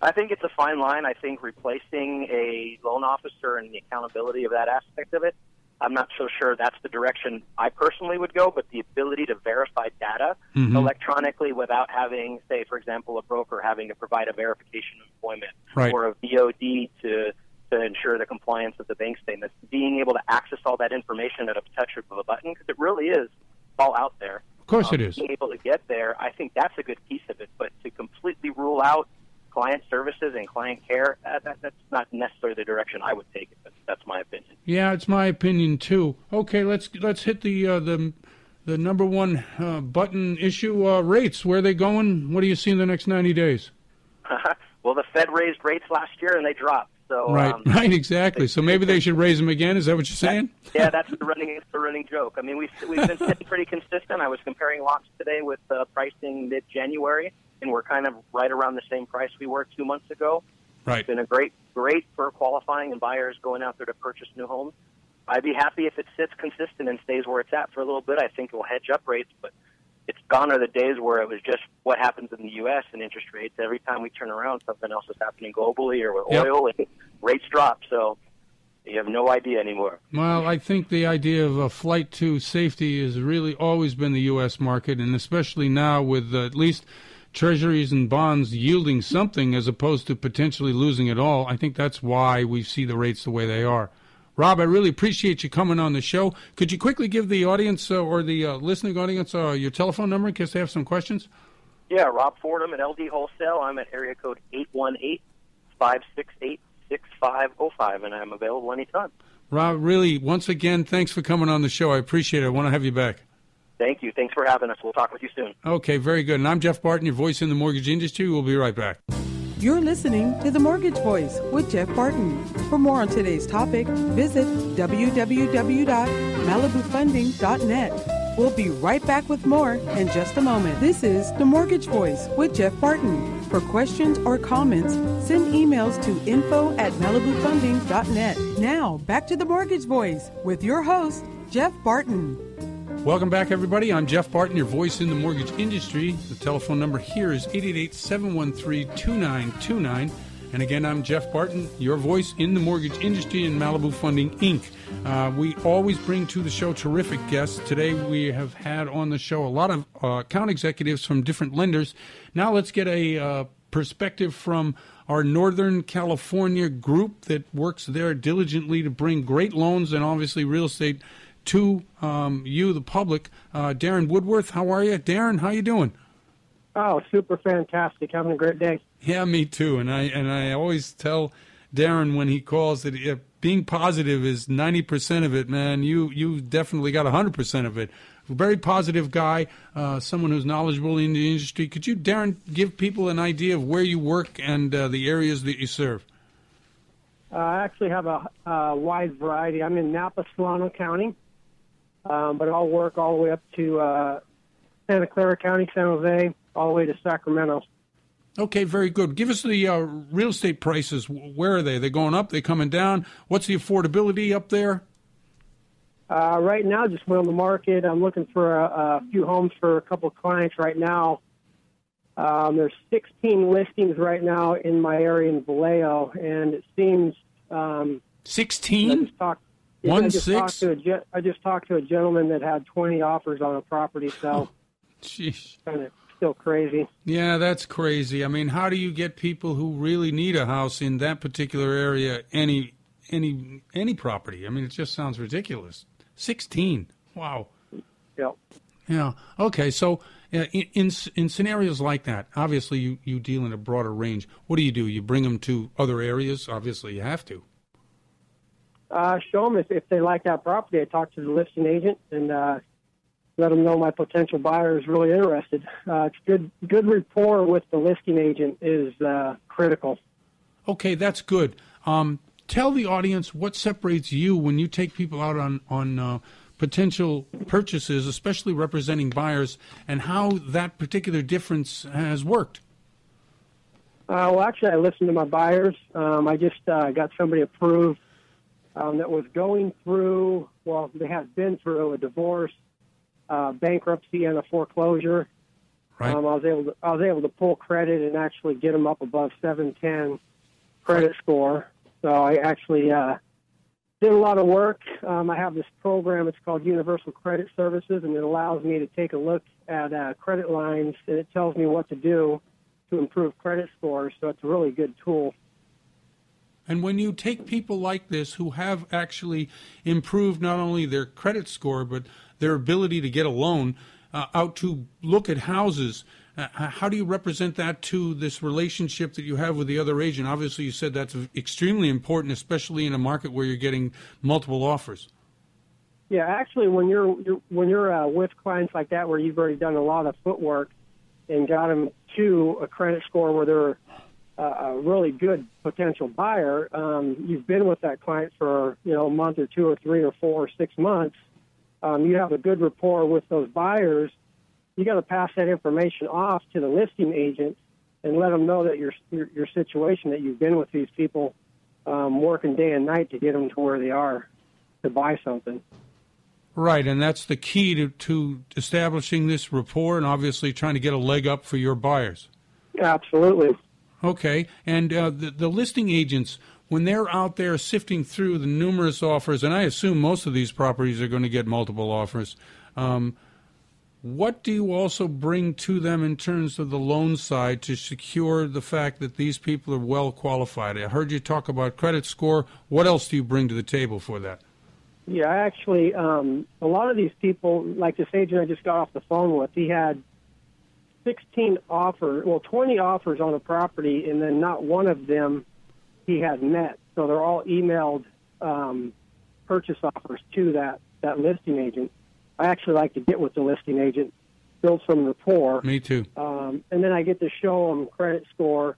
I think it's a fine line. I think replacing a loan officer and the accountability of that aspect of it, I'm not so sure that's the direction I personally would go, but the ability to verify data Mhm. electronically without having, say, for example, a broker having to provide a verification of employment Right. or a VOD to to ensure the compliance of the bank statements, being able to access all that information at a touch of a button, because it really is all out there. Of course it Um, is. Being able to get there, I think that's a good piece of it. But to completely rule out client services and client care, that, that, that's not necessarily the direction I would take it. But that's my opinion. Yeah, it's my opinion too. Okay, let's let's hit the uh, the the number one uh, button issue uh, rates. Where are they going? What do you see in the next ninety days? well, the Fed raised rates last year and they dropped. So right, um, right, exactly. So maybe they should raise them again. Is that what you're saying? yeah, that's the running the running joke. I mean, we've we've been sitting pretty consistent. I was comparing lots today with uh, pricing mid January, and we're kind of right around the same price we were two months ago. Right. It's been a great great for qualifying and buyers going out there to purchase new homes. I'd be happy if it sits consistent and stays where it's at for a little bit. I think it will hedge up rates, but it's gone are the days where it was just what happens in the U.S. and interest rates. Every time we turn around, something else is happening globally or with Yep. oil, and rates drop. So you have no idea anymore. Well, I think the idea of a flight to safety has really always been the U.S. market, and especially now with uh, at least treasuries and bonds yielding something as opposed to potentially losing it all. I think that's why we see the rates the way they are. Rob, I really appreciate you coming on the show. Could you quickly give the audience uh, or the uh, listening audience uh, your telephone number in case they have some questions? Yeah, Rob Fordham at LD Wholesale. I'm at area code eight one eight five six eight six five zero five, and I'm available anytime. Rob, really, once again, thanks for coming on the show. I appreciate it. I want to have you back. Thank you. Thanks for having us. We'll talk with you soon. Okay, very good. And I'm Jeff Barton, your voice in the mortgage industry. We'll be right back. You're listening to The Mortgage Voice with Jeff Barton. For more on today's topic, visit www.malibufunding.net. We'll be right back with more in just a moment. This is The Mortgage Voice with Jeff Barton. For questions or comments, send emails to info at malibufunding.net. Now, back to The Mortgage Voice with your host, Jeff Barton. Welcome back, everybody. I'm Jeff Barton, your voice in the mortgage industry. The telephone number here is 888 713 2929. And again, I'm Jeff Barton, your voice in the mortgage industry in Malibu Funding, Inc. Uh, we always bring to the show terrific guests. Today, we have had on the show a lot of uh, account executives from different lenders. Now, let's get a uh, perspective from our Northern California group that works there diligently to bring great loans and obviously real estate to um, you, the public. Uh, Darren Woodworth, how are you? Darren, how you doing? Oh, super fantastic! Having a great day. Yeah, me too. And I and I always tell Darren when he calls that uh, being positive is ninety percent of it. Man, you you definitely got hundred percent of it. Very positive guy, uh, someone who's knowledgeable in the industry. Could you, Darren, give people an idea of where you work and uh, the areas that you serve? Uh, I actually have a, a wide variety. I'm in Napa, Solano County, um, but I'll work all the way up to uh, Santa Clara County, San Jose, all the way to Sacramento. Okay, very good. Give us the uh, real estate prices. Where are they? They going up? They coming down? What's the affordability up there? Uh, right now, just went on the market. I'm looking for a, a few homes for a couple of clients right now. Um, there's 16 listings right now in my area in Vallejo, and it seems um, 16. I just talked. Yeah, One I just six? talked to a ge- I just talked to a gentleman that had 20 offers on a property, so Jeez. kind of still crazy. Yeah, that's crazy. I mean, how do you get people who really need a house in that particular area any any any property? I mean, it just sounds ridiculous. 16. Wow. Yep. Yeah. Okay. So uh, in, in in scenarios like that, obviously you you deal in a broader range. What do you do? You bring them to other areas. Obviously, you have to. Uh, show them if, if they like that property. I talk to the listing agent and uh, let them know my potential buyer is really interested. Uh, it's good good rapport with the listing agent is uh, critical. Okay, that's good. Um, tell the audience what separates you when you take people out on on uh, potential purchases, especially representing buyers, and how that particular difference has worked. Uh, well, actually, I listened to my buyers. Um, I just uh, got somebody approved um, that was going through, well, they had been through a divorce, uh, bankruptcy, and a foreclosure. Right. Um, I was able to I was able to pull credit and actually get them up above 710 credit score. So I actually uh, did a lot of work. Um, I have this program. It's called Universal Credit Services, and it allows me to take a look at uh, credit lines, and it tells me what to do to improve credit scores. So it's a really good tool. And when you take people like this who have actually improved not only their credit score but their ability to get a loan uh, out to look at houses, uh, how do you represent that to this relationship that you have with the other agent? Obviously, you said that's extremely important, especially in a market where you're getting multiple offers. Yeah, actually, when you're, you're when you're uh, with clients like that, where you've already done a lot of footwork and got them to a credit score where they're uh, a really good potential buyer, um, you've been with that client for you know a month or two or three or four or six months. Um, you have a good rapport with those buyers. You got to pass that information off to the listing agent and let them know that your your, your situation that you've been with these people um, working day and night to get them to where they are to buy something. Right, and that's the key to, to establishing this rapport and obviously trying to get a leg up for your buyers. Absolutely. Okay, and uh, the, the listing agents, when they're out there sifting through the numerous offers, and I assume most of these properties are going to get multiple offers, um, what do you also bring to them in terms of the loan side to secure the fact that these people are well qualified? I heard you talk about credit score. What else do you bring to the table for that? Yeah, actually, um, a lot of these people, like this agent I just got off the phone with, he had 16 offers, well, 20 offers on a property, and then not one of them he had met. So they're all emailed um, purchase offers to that, that listing agent. I actually like to get with the listing agent, build some rapport. Me too. Um, and then I get to show them credit score,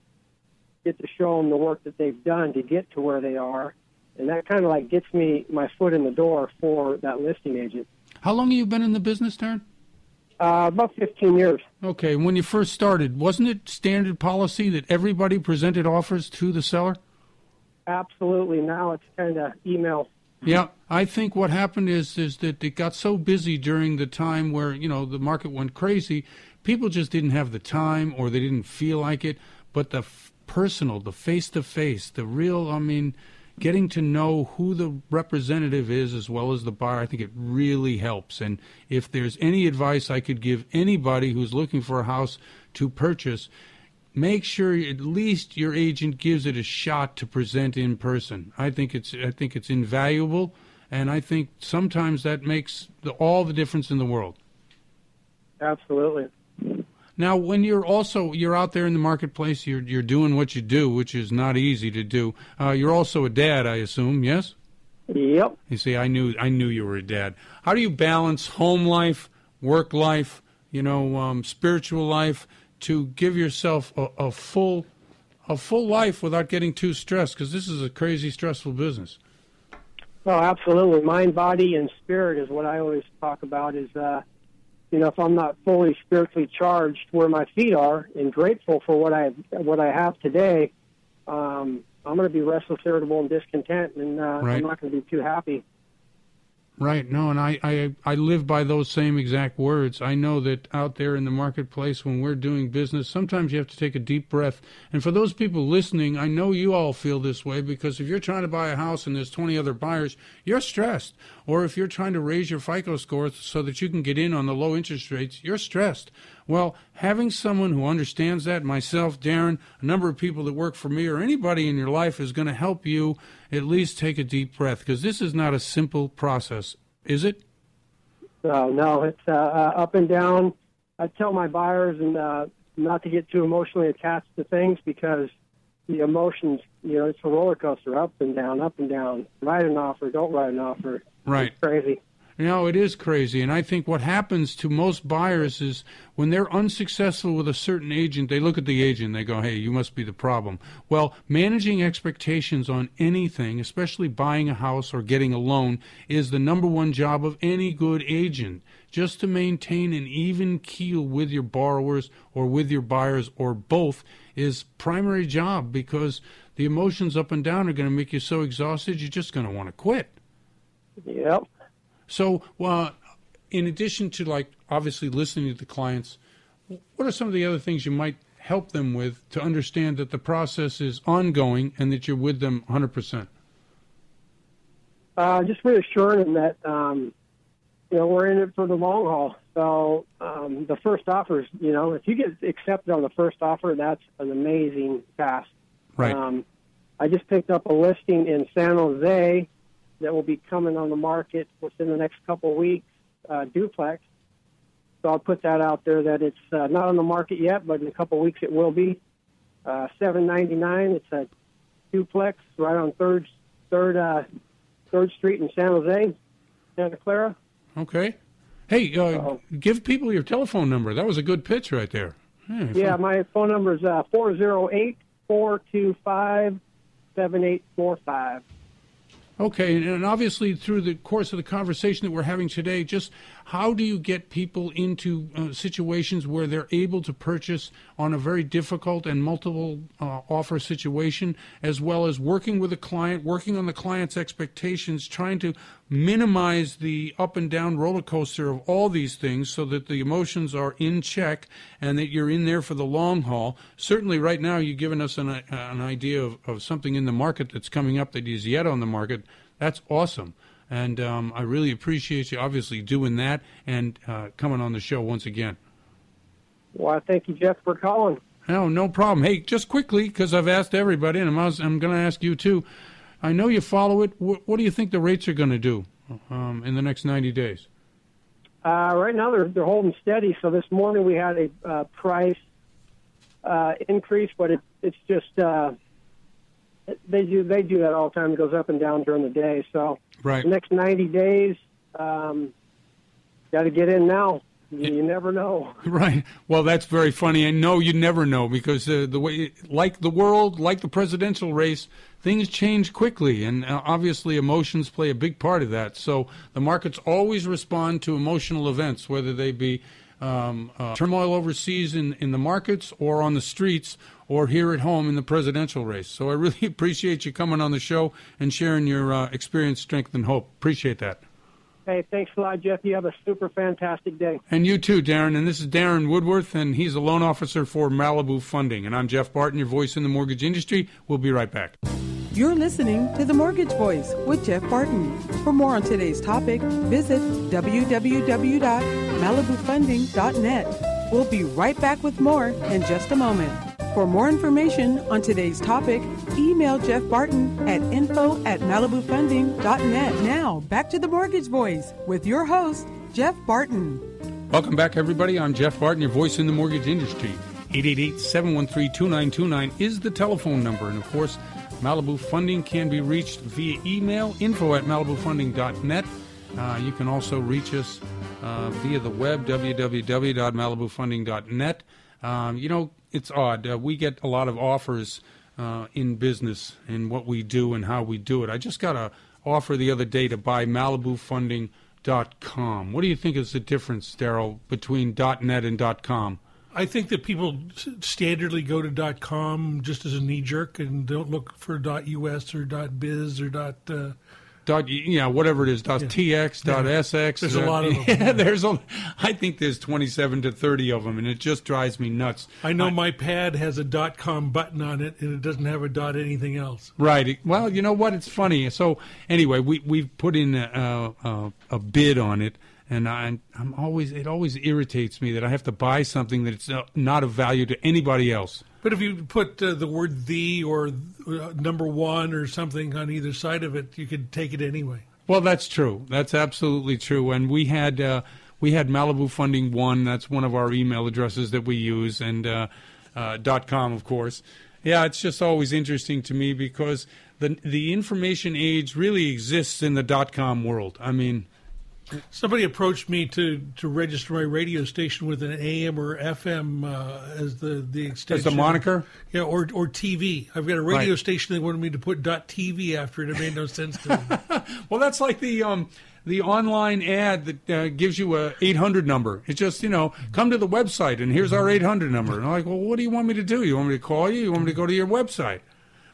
get to show them the work that they've done to get to where they are and that kind of like gets me my foot in the door for that listing agent. How long have you been in the business, Darren? Uh, about 15 years. Okay, when you first started, wasn't it standard policy that everybody presented offers to the seller? Absolutely. Now it's kind of email. Yeah, I think what happened is is that it got so busy during the time where you know the market went crazy, people just didn't have the time or they didn't feel like it. But the f- personal, the face to face, the real, I mean, getting to know who the representative is as well as the buyer, I think it really helps. And if there's any advice I could give anybody who's looking for a house to purchase, make sure at least your agent gives it a shot to present in person. I think it's I think it's invaluable, and I think sometimes that makes the, all the difference in the world. Absolutely. Now, when you're also you're out there in the marketplace, you're you're doing what you do, which is not easy to do. Uh, you're also a dad, I assume. Yes. Yep. You see, I knew I knew you were a dad. How do you balance home life, work life, you know, um, spiritual life, to give yourself a, a full a full life without getting too stressed? Because this is a crazy, stressful business. Oh, absolutely. Mind, body, and spirit is what I always talk about. Is uh, you know, if I'm not fully spiritually charged where my feet are and grateful for what I what I have today, um, I'm going to be restless, irritable, and discontent, and uh, Right. I'm not going to be too happy. Right. No, and I, I I live by those same exact words. I know that out there in the marketplace when we're doing business, sometimes you have to take a deep breath. And for those people listening, I know you all feel this way because if you're trying to buy a house and there's 20 other buyers, you're stressed. Or if you're trying to raise your FICO score so that you can get in on the low interest rates, you're stressed. Well, having someone who understands that, myself, Darren, a number of people that work for me, or anybody in your life is going to help you at least take a deep breath because this is not a simple process, is it? So no, it's uh, uh, up and down. I tell my buyers and uh, not to get too emotionally attached to things because the emotions, you know, it's a roller coaster, up and down, up and down. Write an offer, don't write an offer. Right. It's crazy. You know, it is crazy. And I think what happens to most buyers is when they're unsuccessful with a certain agent, they look at the agent they go, hey, you must be the problem. Well, managing expectations on anything, especially buying a house or getting a loan, is the number one job of any good agent. Just to maintain an even keel with your borrowers or with your buyers or both is primary job because the emotions up and down are going to make you so exhausted you're just going to want to quit. Yep. So, uh, in addition to like obviously listening to the clients, what are some of the other things you might help them with to understand that the process is ongoing and that you're with them 100%? Uh, just reassuring them that um, you know we're in it for the long haul. So um, the first offers, you know, if you get accepted on the first offer, that's an amazing pass. Right. Um, I just picked up a listing in San Jose that will be coming on the market within the next couple of weeks, uh, duplex. So I'll put that out there that it's uh, not on the market yet, but in a couple of weeks it will be. Uh, Seven ninety nine. It's a duplex right on Third Third uh, Third Street in San Jose, Santa Clara. Okay. Hey, uh, give people your telephone number. That was a good pitch right there. Yeah, my phone number is uh, four zero eight four two five seven eight four five. Okay, and- obviously through the course of the conversation that we're having today, just how do you get people into uh, situations where they're able to purchase on a very difficult and multiple uh, offer situation, as well as working with a client, working on the client's expectations, trying to minimize the up and down roller coaster of all these things so that the emotions are in check and that you're in there for the long haul. Certainly, right now, you've given us an, uh, an idea of, of something in the market that's coming up that is yet on the market. That's awesome. And um, I really appreciate you obviously doing that and uh, coming on the show once again. Well, I thank you, Jeff, for calling. No, no problem. Hey, just quickly, because I've asked everybody, and I'm, I'm going to ask you too. I know you follow it. What, what do you think the rates are going to do um, in the next 90 days? Uh, right now, they're they're holding steady. So this morning we had a uh, price uh, increase, but it, it's just uh, they do they do that all the time. It goes up and down during the day. So Right. the next ninety days, um, got to get in now. You, you never know. Right. Well, that's very funny. And no, you never know because uh, the way, like the world, like the presidential race, things change quickly, and uh, obviously emotions play a big part of that. So the markets always respond to emotional events, whether they be um, uh, turmoil overseas in, in the markets or on the streets or here at home in the presidential race. So I really appreciate you coming on the show and sharing your uh, experience, strength, and hope. Appreciate that. Hey, thanks a lot, Jeff. You have a super fantastic day. And you too, Darren. And this is Darren Woodworth, and he's a loan officer for Malibu Funding. And I'm Jeff Barton, your voice in the mortgage industry. We'll be right back. You're listening to The Mortgage Voice with Jeff Barton. For more on today's topic, visit www.malibufunding.net. We'll be right back with more in just a moment. For more information on today's topic, email Jeff Barton at info at malibufunding.net. Now, back to The Mortgage Voice with your host, Jeff Barton. Welcome back, everybody. I'm Jeff Barton, your voice in the mortgage industry. 888-713-2929 is the telephone number. And, of course, Malibu Funding can be reached via email, info at malibufunding.net. Uh, you can also reach us via the web, www.malibufunding.net. Um, you know, it's odd. Uh, we get a lot of offers uh, in business in what we do and how we do it. I just got a offer the other day to buy malibufunding.com. What do you think is the difference, Daryl, between .net and .com? I think that people standardly go to .com just as a knee jerk and don't look for .us or .biz or uh, dot yeah whatever it is dot Yeah. tx dot Yeah. sx There's a lot of them. yeah, there's a i think there's 27 to 30 of them and it just drives me nuts I know my pad has a dot .com button on it and it doesn't have a dot anything else. Right. Well, you know what? It's funny. So anyway, we we've put in a, a, a bid on it, and I, I'm always it always irritates me that I have to buy something that's uh, not of value to anybody else. But if you put uh, the word "the" or uh, number one or something on either side of it, you could take it anyway. Well, that's true. That's absolutely true. And we had uh, we had Malibu Funding One. That's one of our email addresses that we use, and uh, uh, dot com, of course. Yeah, it's just always interesting to me because the the information age really exists in the dot com world. I mean, Somebody approached me to, to register my radio station with an AM or FM uh, as the the extension. As the moniker? Yeah, or or TV. I've got a radio Right. station. They wanted me to put .tv after it. It made no sense to me. well, that's like the um, the online ad that uh, gives you a 800 number. It's just you know, come to the website and here's our 800 number. And I'm like, well, what do you want me to do? You want me to call you? You want me to go to your website?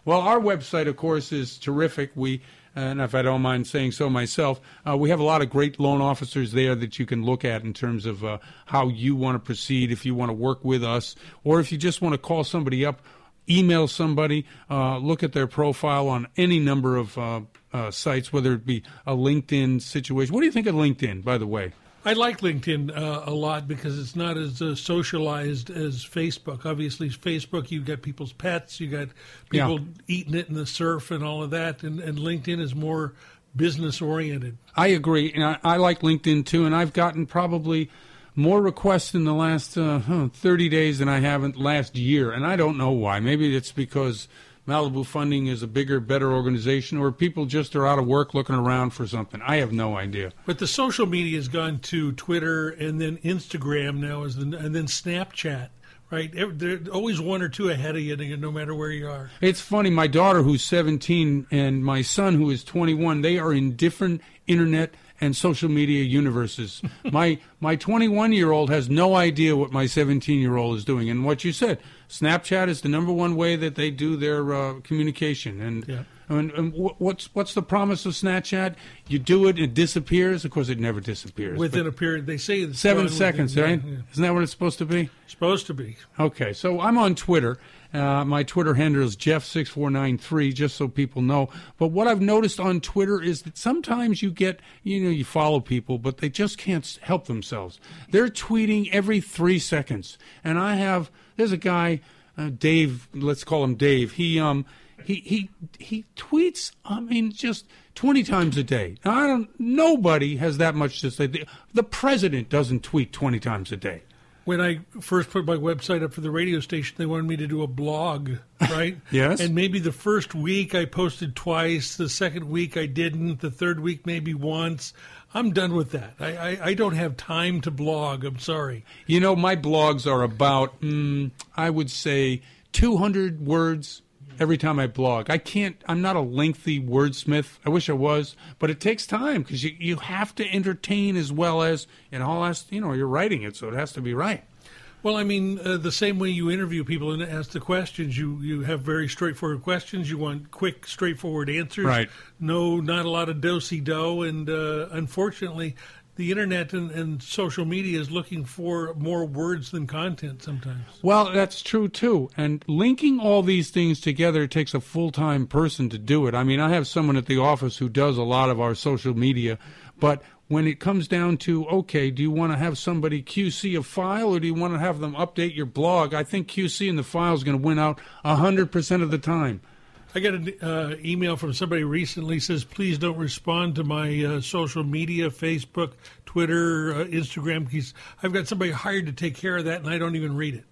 Well, our website, of course, is terrific. We and if I don't mind saying so myself, uh, we have a lot of great loan officers there that you can look at in terms of uh, how you want to proceed, if you want to work with us, or if you just want to call somebody up, email somebody, uh, look at their profile on any number of uh, uh, sites, whether it be a LinkedIn situation. What do you think of LinkedIn, by the way? I like LinkedIn uh, a lot because it's not as uh, socialized as Facebook. Obviously, Facebook you got people's pets, you got people Yeah. eating it in the surf and all of that, and, and LinkedIn is more business oriented. I agree, and I, I like LinkedIn too. And I've gotten probably more requests in the last uh, 30 days than I haven't last year, and I don't know why. Maybe it's because Malibu Funding is a bigger, better organization, or people just are out of work looking around for something. I have no idea. But the social media has gone to Twitter and then Instagram now, is the, and then Snapchat. Right, they're always one or two ahead of you, no matter where you are. It's funny. My daughter, who's 17, and my son, who is 21, they are in different internet and social media universes. my my 21 year old has no idea what my 17 year old is doing. And what you said, Snapchat is the number one way that they do their uh, communication. And, Yeah. and, and what's what's the promise of Snapchat? You do it, it disappears. Of course, it never disappears. Within a period, they say seven gone within- seconds, yeah, right? yeah. Isn't that what it's supposed to be? Supposed to be. Okay, so I'm on Twitter. Uh, my Twitter handle is Jeff6493, just so people know. But what I've noticed on Twitter is that sometimes you get, you know, you follow people, but they just can't help themselves. They're tweeting every three seconds. And I have, there's a guy, uh, Dave, let's call him Dave. He, um, he, he, he tweets, I mean, just 20 times a day. Now, I don't, nobody has that much to say. The, the president doesn't tweet 20 times a day. When I first put my website up for the radio station, they wanted me to do a blog, right? Yes. And maybe the first week I posted twice, the second week I didn't, the third week maybe once. I'm done with that. I, I, I don't have time to blog. I'm sorry. You know, my blogs are about, mm, I would say, 200 words every time I blog. I can't, I'm not a lengthy wordsmith. I wish I was, but it takes time because you, you have to entertain as well as, it all has, you know, you're writing it, so it has to be right. Well, I mean, uh, the same way you interview people and ask the questions, you, you have very straightforward questions. You want quick, straightforward answers. Right. No, not a lot of do-si do. And uh, unfortunately, the internet and, and social media is looking for more words than content sometimes. Well, that's true too. And linking all these things together takes a full time person to do it. I mean, I have someone at the office who does a lot of our social media, but when it comes down to, okay, do you want to have somebody QC a file or do you want to have them update your blog? I think QC in the file is going to win out 100% of the time. I got an uh, email from somebody recently says, please don't respond to my uh, social media, Facebook, Twitter, uh, Instagram. He's, I've got somebody hired to take care of that, and I don't even read it.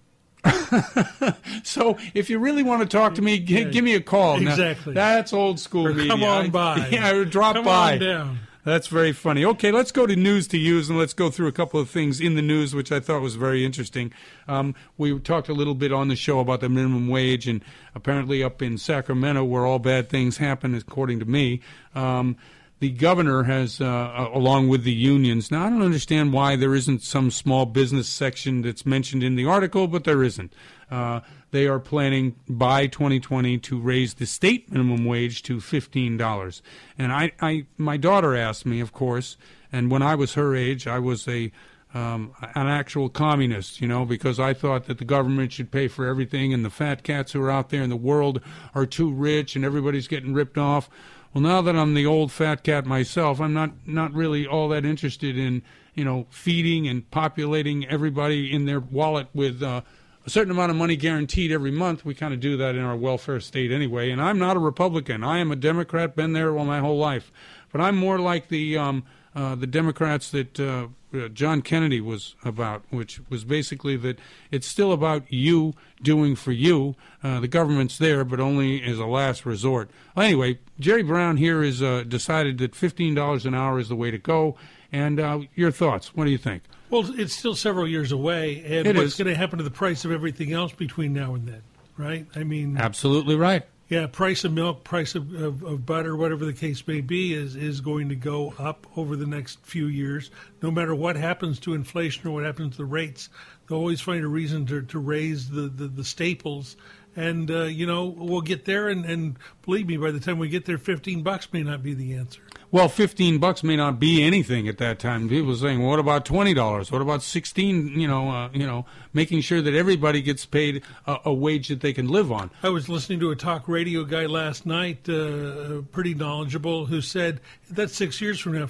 So if you really want to talk to me, g- Yeah. give me a call. Now, Exactly. that's old school Or media. come on I- by. Yeah, or drop Come by. on down. That's very funny. Okay, let's go to news to use and let's go through a couple of things in the news, which I thought was very interesting. Um, we talked a little bit on the show about the minimum wage, and apparently up in Sacramento, where all bad things happen, according to me, um, the governor has, uh, along with the unions. Now, I don't understand why there isn't some small business section that's mentioned in the article, but there isn't. Uh, they are planning by 2020 to raise the state minimum wage to $15. And I, I, my daughter asked me, of course, and when I was her age, I was a um, an actual communist, you know, because I thought that the government should pay for everything, and the fat cats who are out there in the world are too rich, and everybody's getting ripped off. Well, now that I'm the old fat cat myself, I'm not not really all that interested in you know feeding and populating everybody in their wallet with. Uh, a certain amount of money guaranteed every month. We kind of do that in our welfare state anyway. And I'm not a Republican. I am a Democrat. Been there all my whole life, but I'm more like the um, uh, the Democrats that uh, uh, John Kennedy was about, which was basically that it's still about you doing for you. Uh, the government's there, but only as a last resort. Anyway, Jerry Brown here has uh, decided that fifteen dollars an hour is the way to go. And uh, your thoughts? What do you think? Well, it's still several years away, and It what's going to happen to the price of everything else between now and then, right? I mean, Absolutely right. yeah, price of milk, price of, of, of butter, whatever the case may be, is is going to go up over the next few years. No matter what happens to inflation or what happens to the rates, they'll always find a reason to, to raise the, the, the staples, and uh, you know we'll get there, and, and believe me, by the time we get there, fifteen bucks may not be the answer. Well, fifteen bucks may not be anything at that time. People are saying, well, "What about twenty dollars? What about sixteen? You know, uh, you know, making sure that everybody gets paid a, a, wage that they can live on." I was listening to a talk radio guy last night, uh, pretty knowledgeable, who said that six years from now,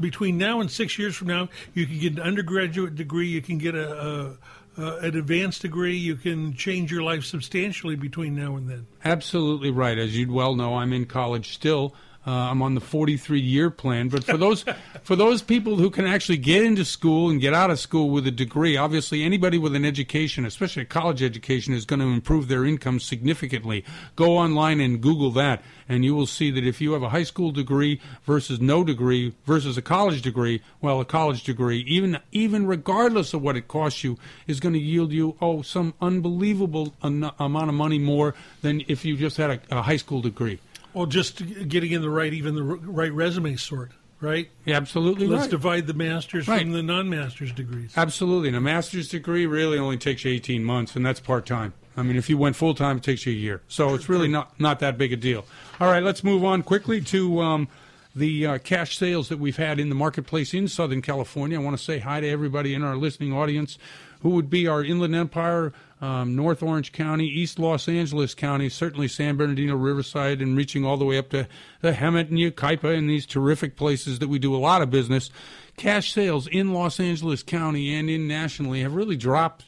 between now and six years from now, you can get an undergraduate degree, you can get a, a uh, an advanced degree, you can change your life substantially between now and then. Absolutely right. As you well know, I'm in college still. Uh, I'm on the 43 year plan, but for those for those people who can actually get into school and get out of school with a degree, obviously anybody with an education, especially a college education, is going to improve their income significantly. Go online and Google that, and you will see that if you have a high school degree versus no degree versus a college degree, well, a college degree, even even regardless of what it costs you, is going to yield you oh some unbelievable an- amount of money more than if you just had a, a high school degree. Well, just getting in the right, even the right resume sort, right? Yeah, absolutely Let's right. divide the master's Right. from the non-master's degrees. Absolutely. And a master's degree really only takes you 18 months, and that's part time. I mean, if you went full time, it takes you a year. So it's really not, not that big a deal. All right, let's move on quickly to um, the uh, cash sales that we've had in the marketplace in Southern California. I want to say hi to everybody in our listening audience who would be our Inland Empire, um, North Orange County, East Los Angeles County, certainly San Bernardino, Riverside, and reaching all the way up to the Hemet and Yucaipa and these terrific places that we do a lot of business. Cash sales in Los Angeles County and in nationally have really dropped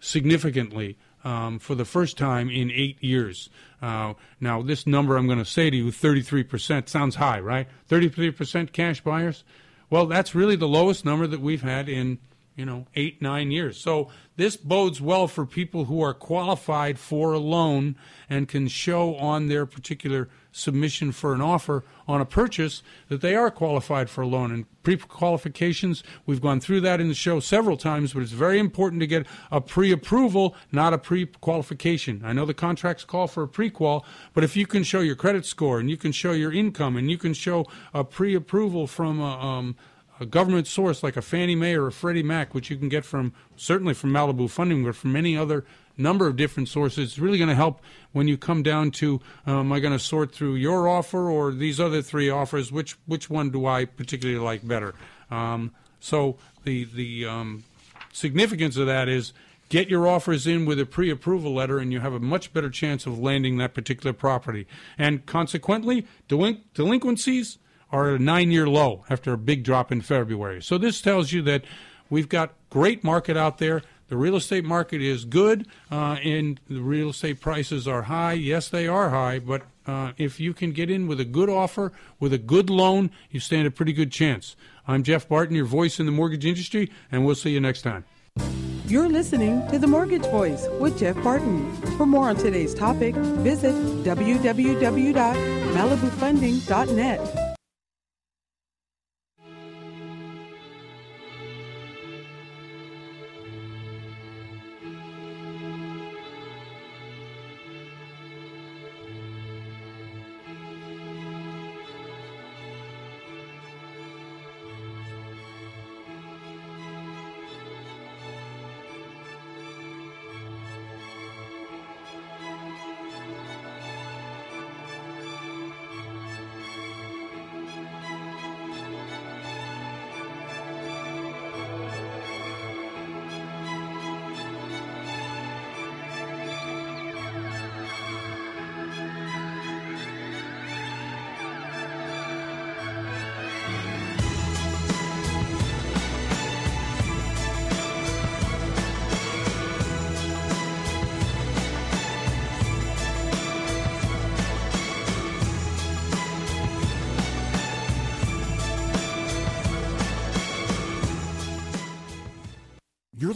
significantly um, for the first time in eight years. Uh, now, this number I'm going to say to you, 33%, sounds high, right? 33% cash buyers? Well, that's really the lowest number that we've had in, you know, eight, nine years. So this bodes well for people who are qualified for a loan and can show on their particular submission for an offer on a purchase that they are qualified for a loan. And pre qualifications, we've gone through that in the show several times, but it's very important to get a pre approval, not a pre qualification. I know the contracts call for a pre qual, but if you can show your credit score and you can show your income and you can show a pre approval from a, um, a government source like a Fannie Mae or a Freddie Mac, which you can get from certainly from Malibu Funding, but from many other number of different sources. It's really going to help when you come down to um, am I going to sort through your offer or these other three offers? Which which one do I particularly like better? Um, so the the um, significance of that is get your offers in with a pre-approval letter and you have a much better chance of landing that particular property and consequently delin- delinquencies are at a nine-year low after a big drop in february. So this tells you that we've got great market out there. The real estate market is good uh, and the real estate prices are high. Yes they are high but uh, if you can get in with a good offer with a good loan you stand a pretty good chance. I'm jeff barton your voice in the mortgage industry and we'll see you next time. You're listening to The Mortgage Voice with Jeff Barton. For more on today's topic, visit www.malibufunding.net.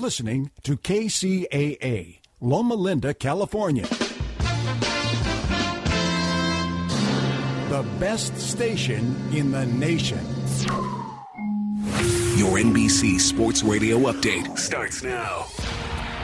listening to KCAA, Loma Linda, California. The best station in the nation. Your NBC Sports Radio update starts now.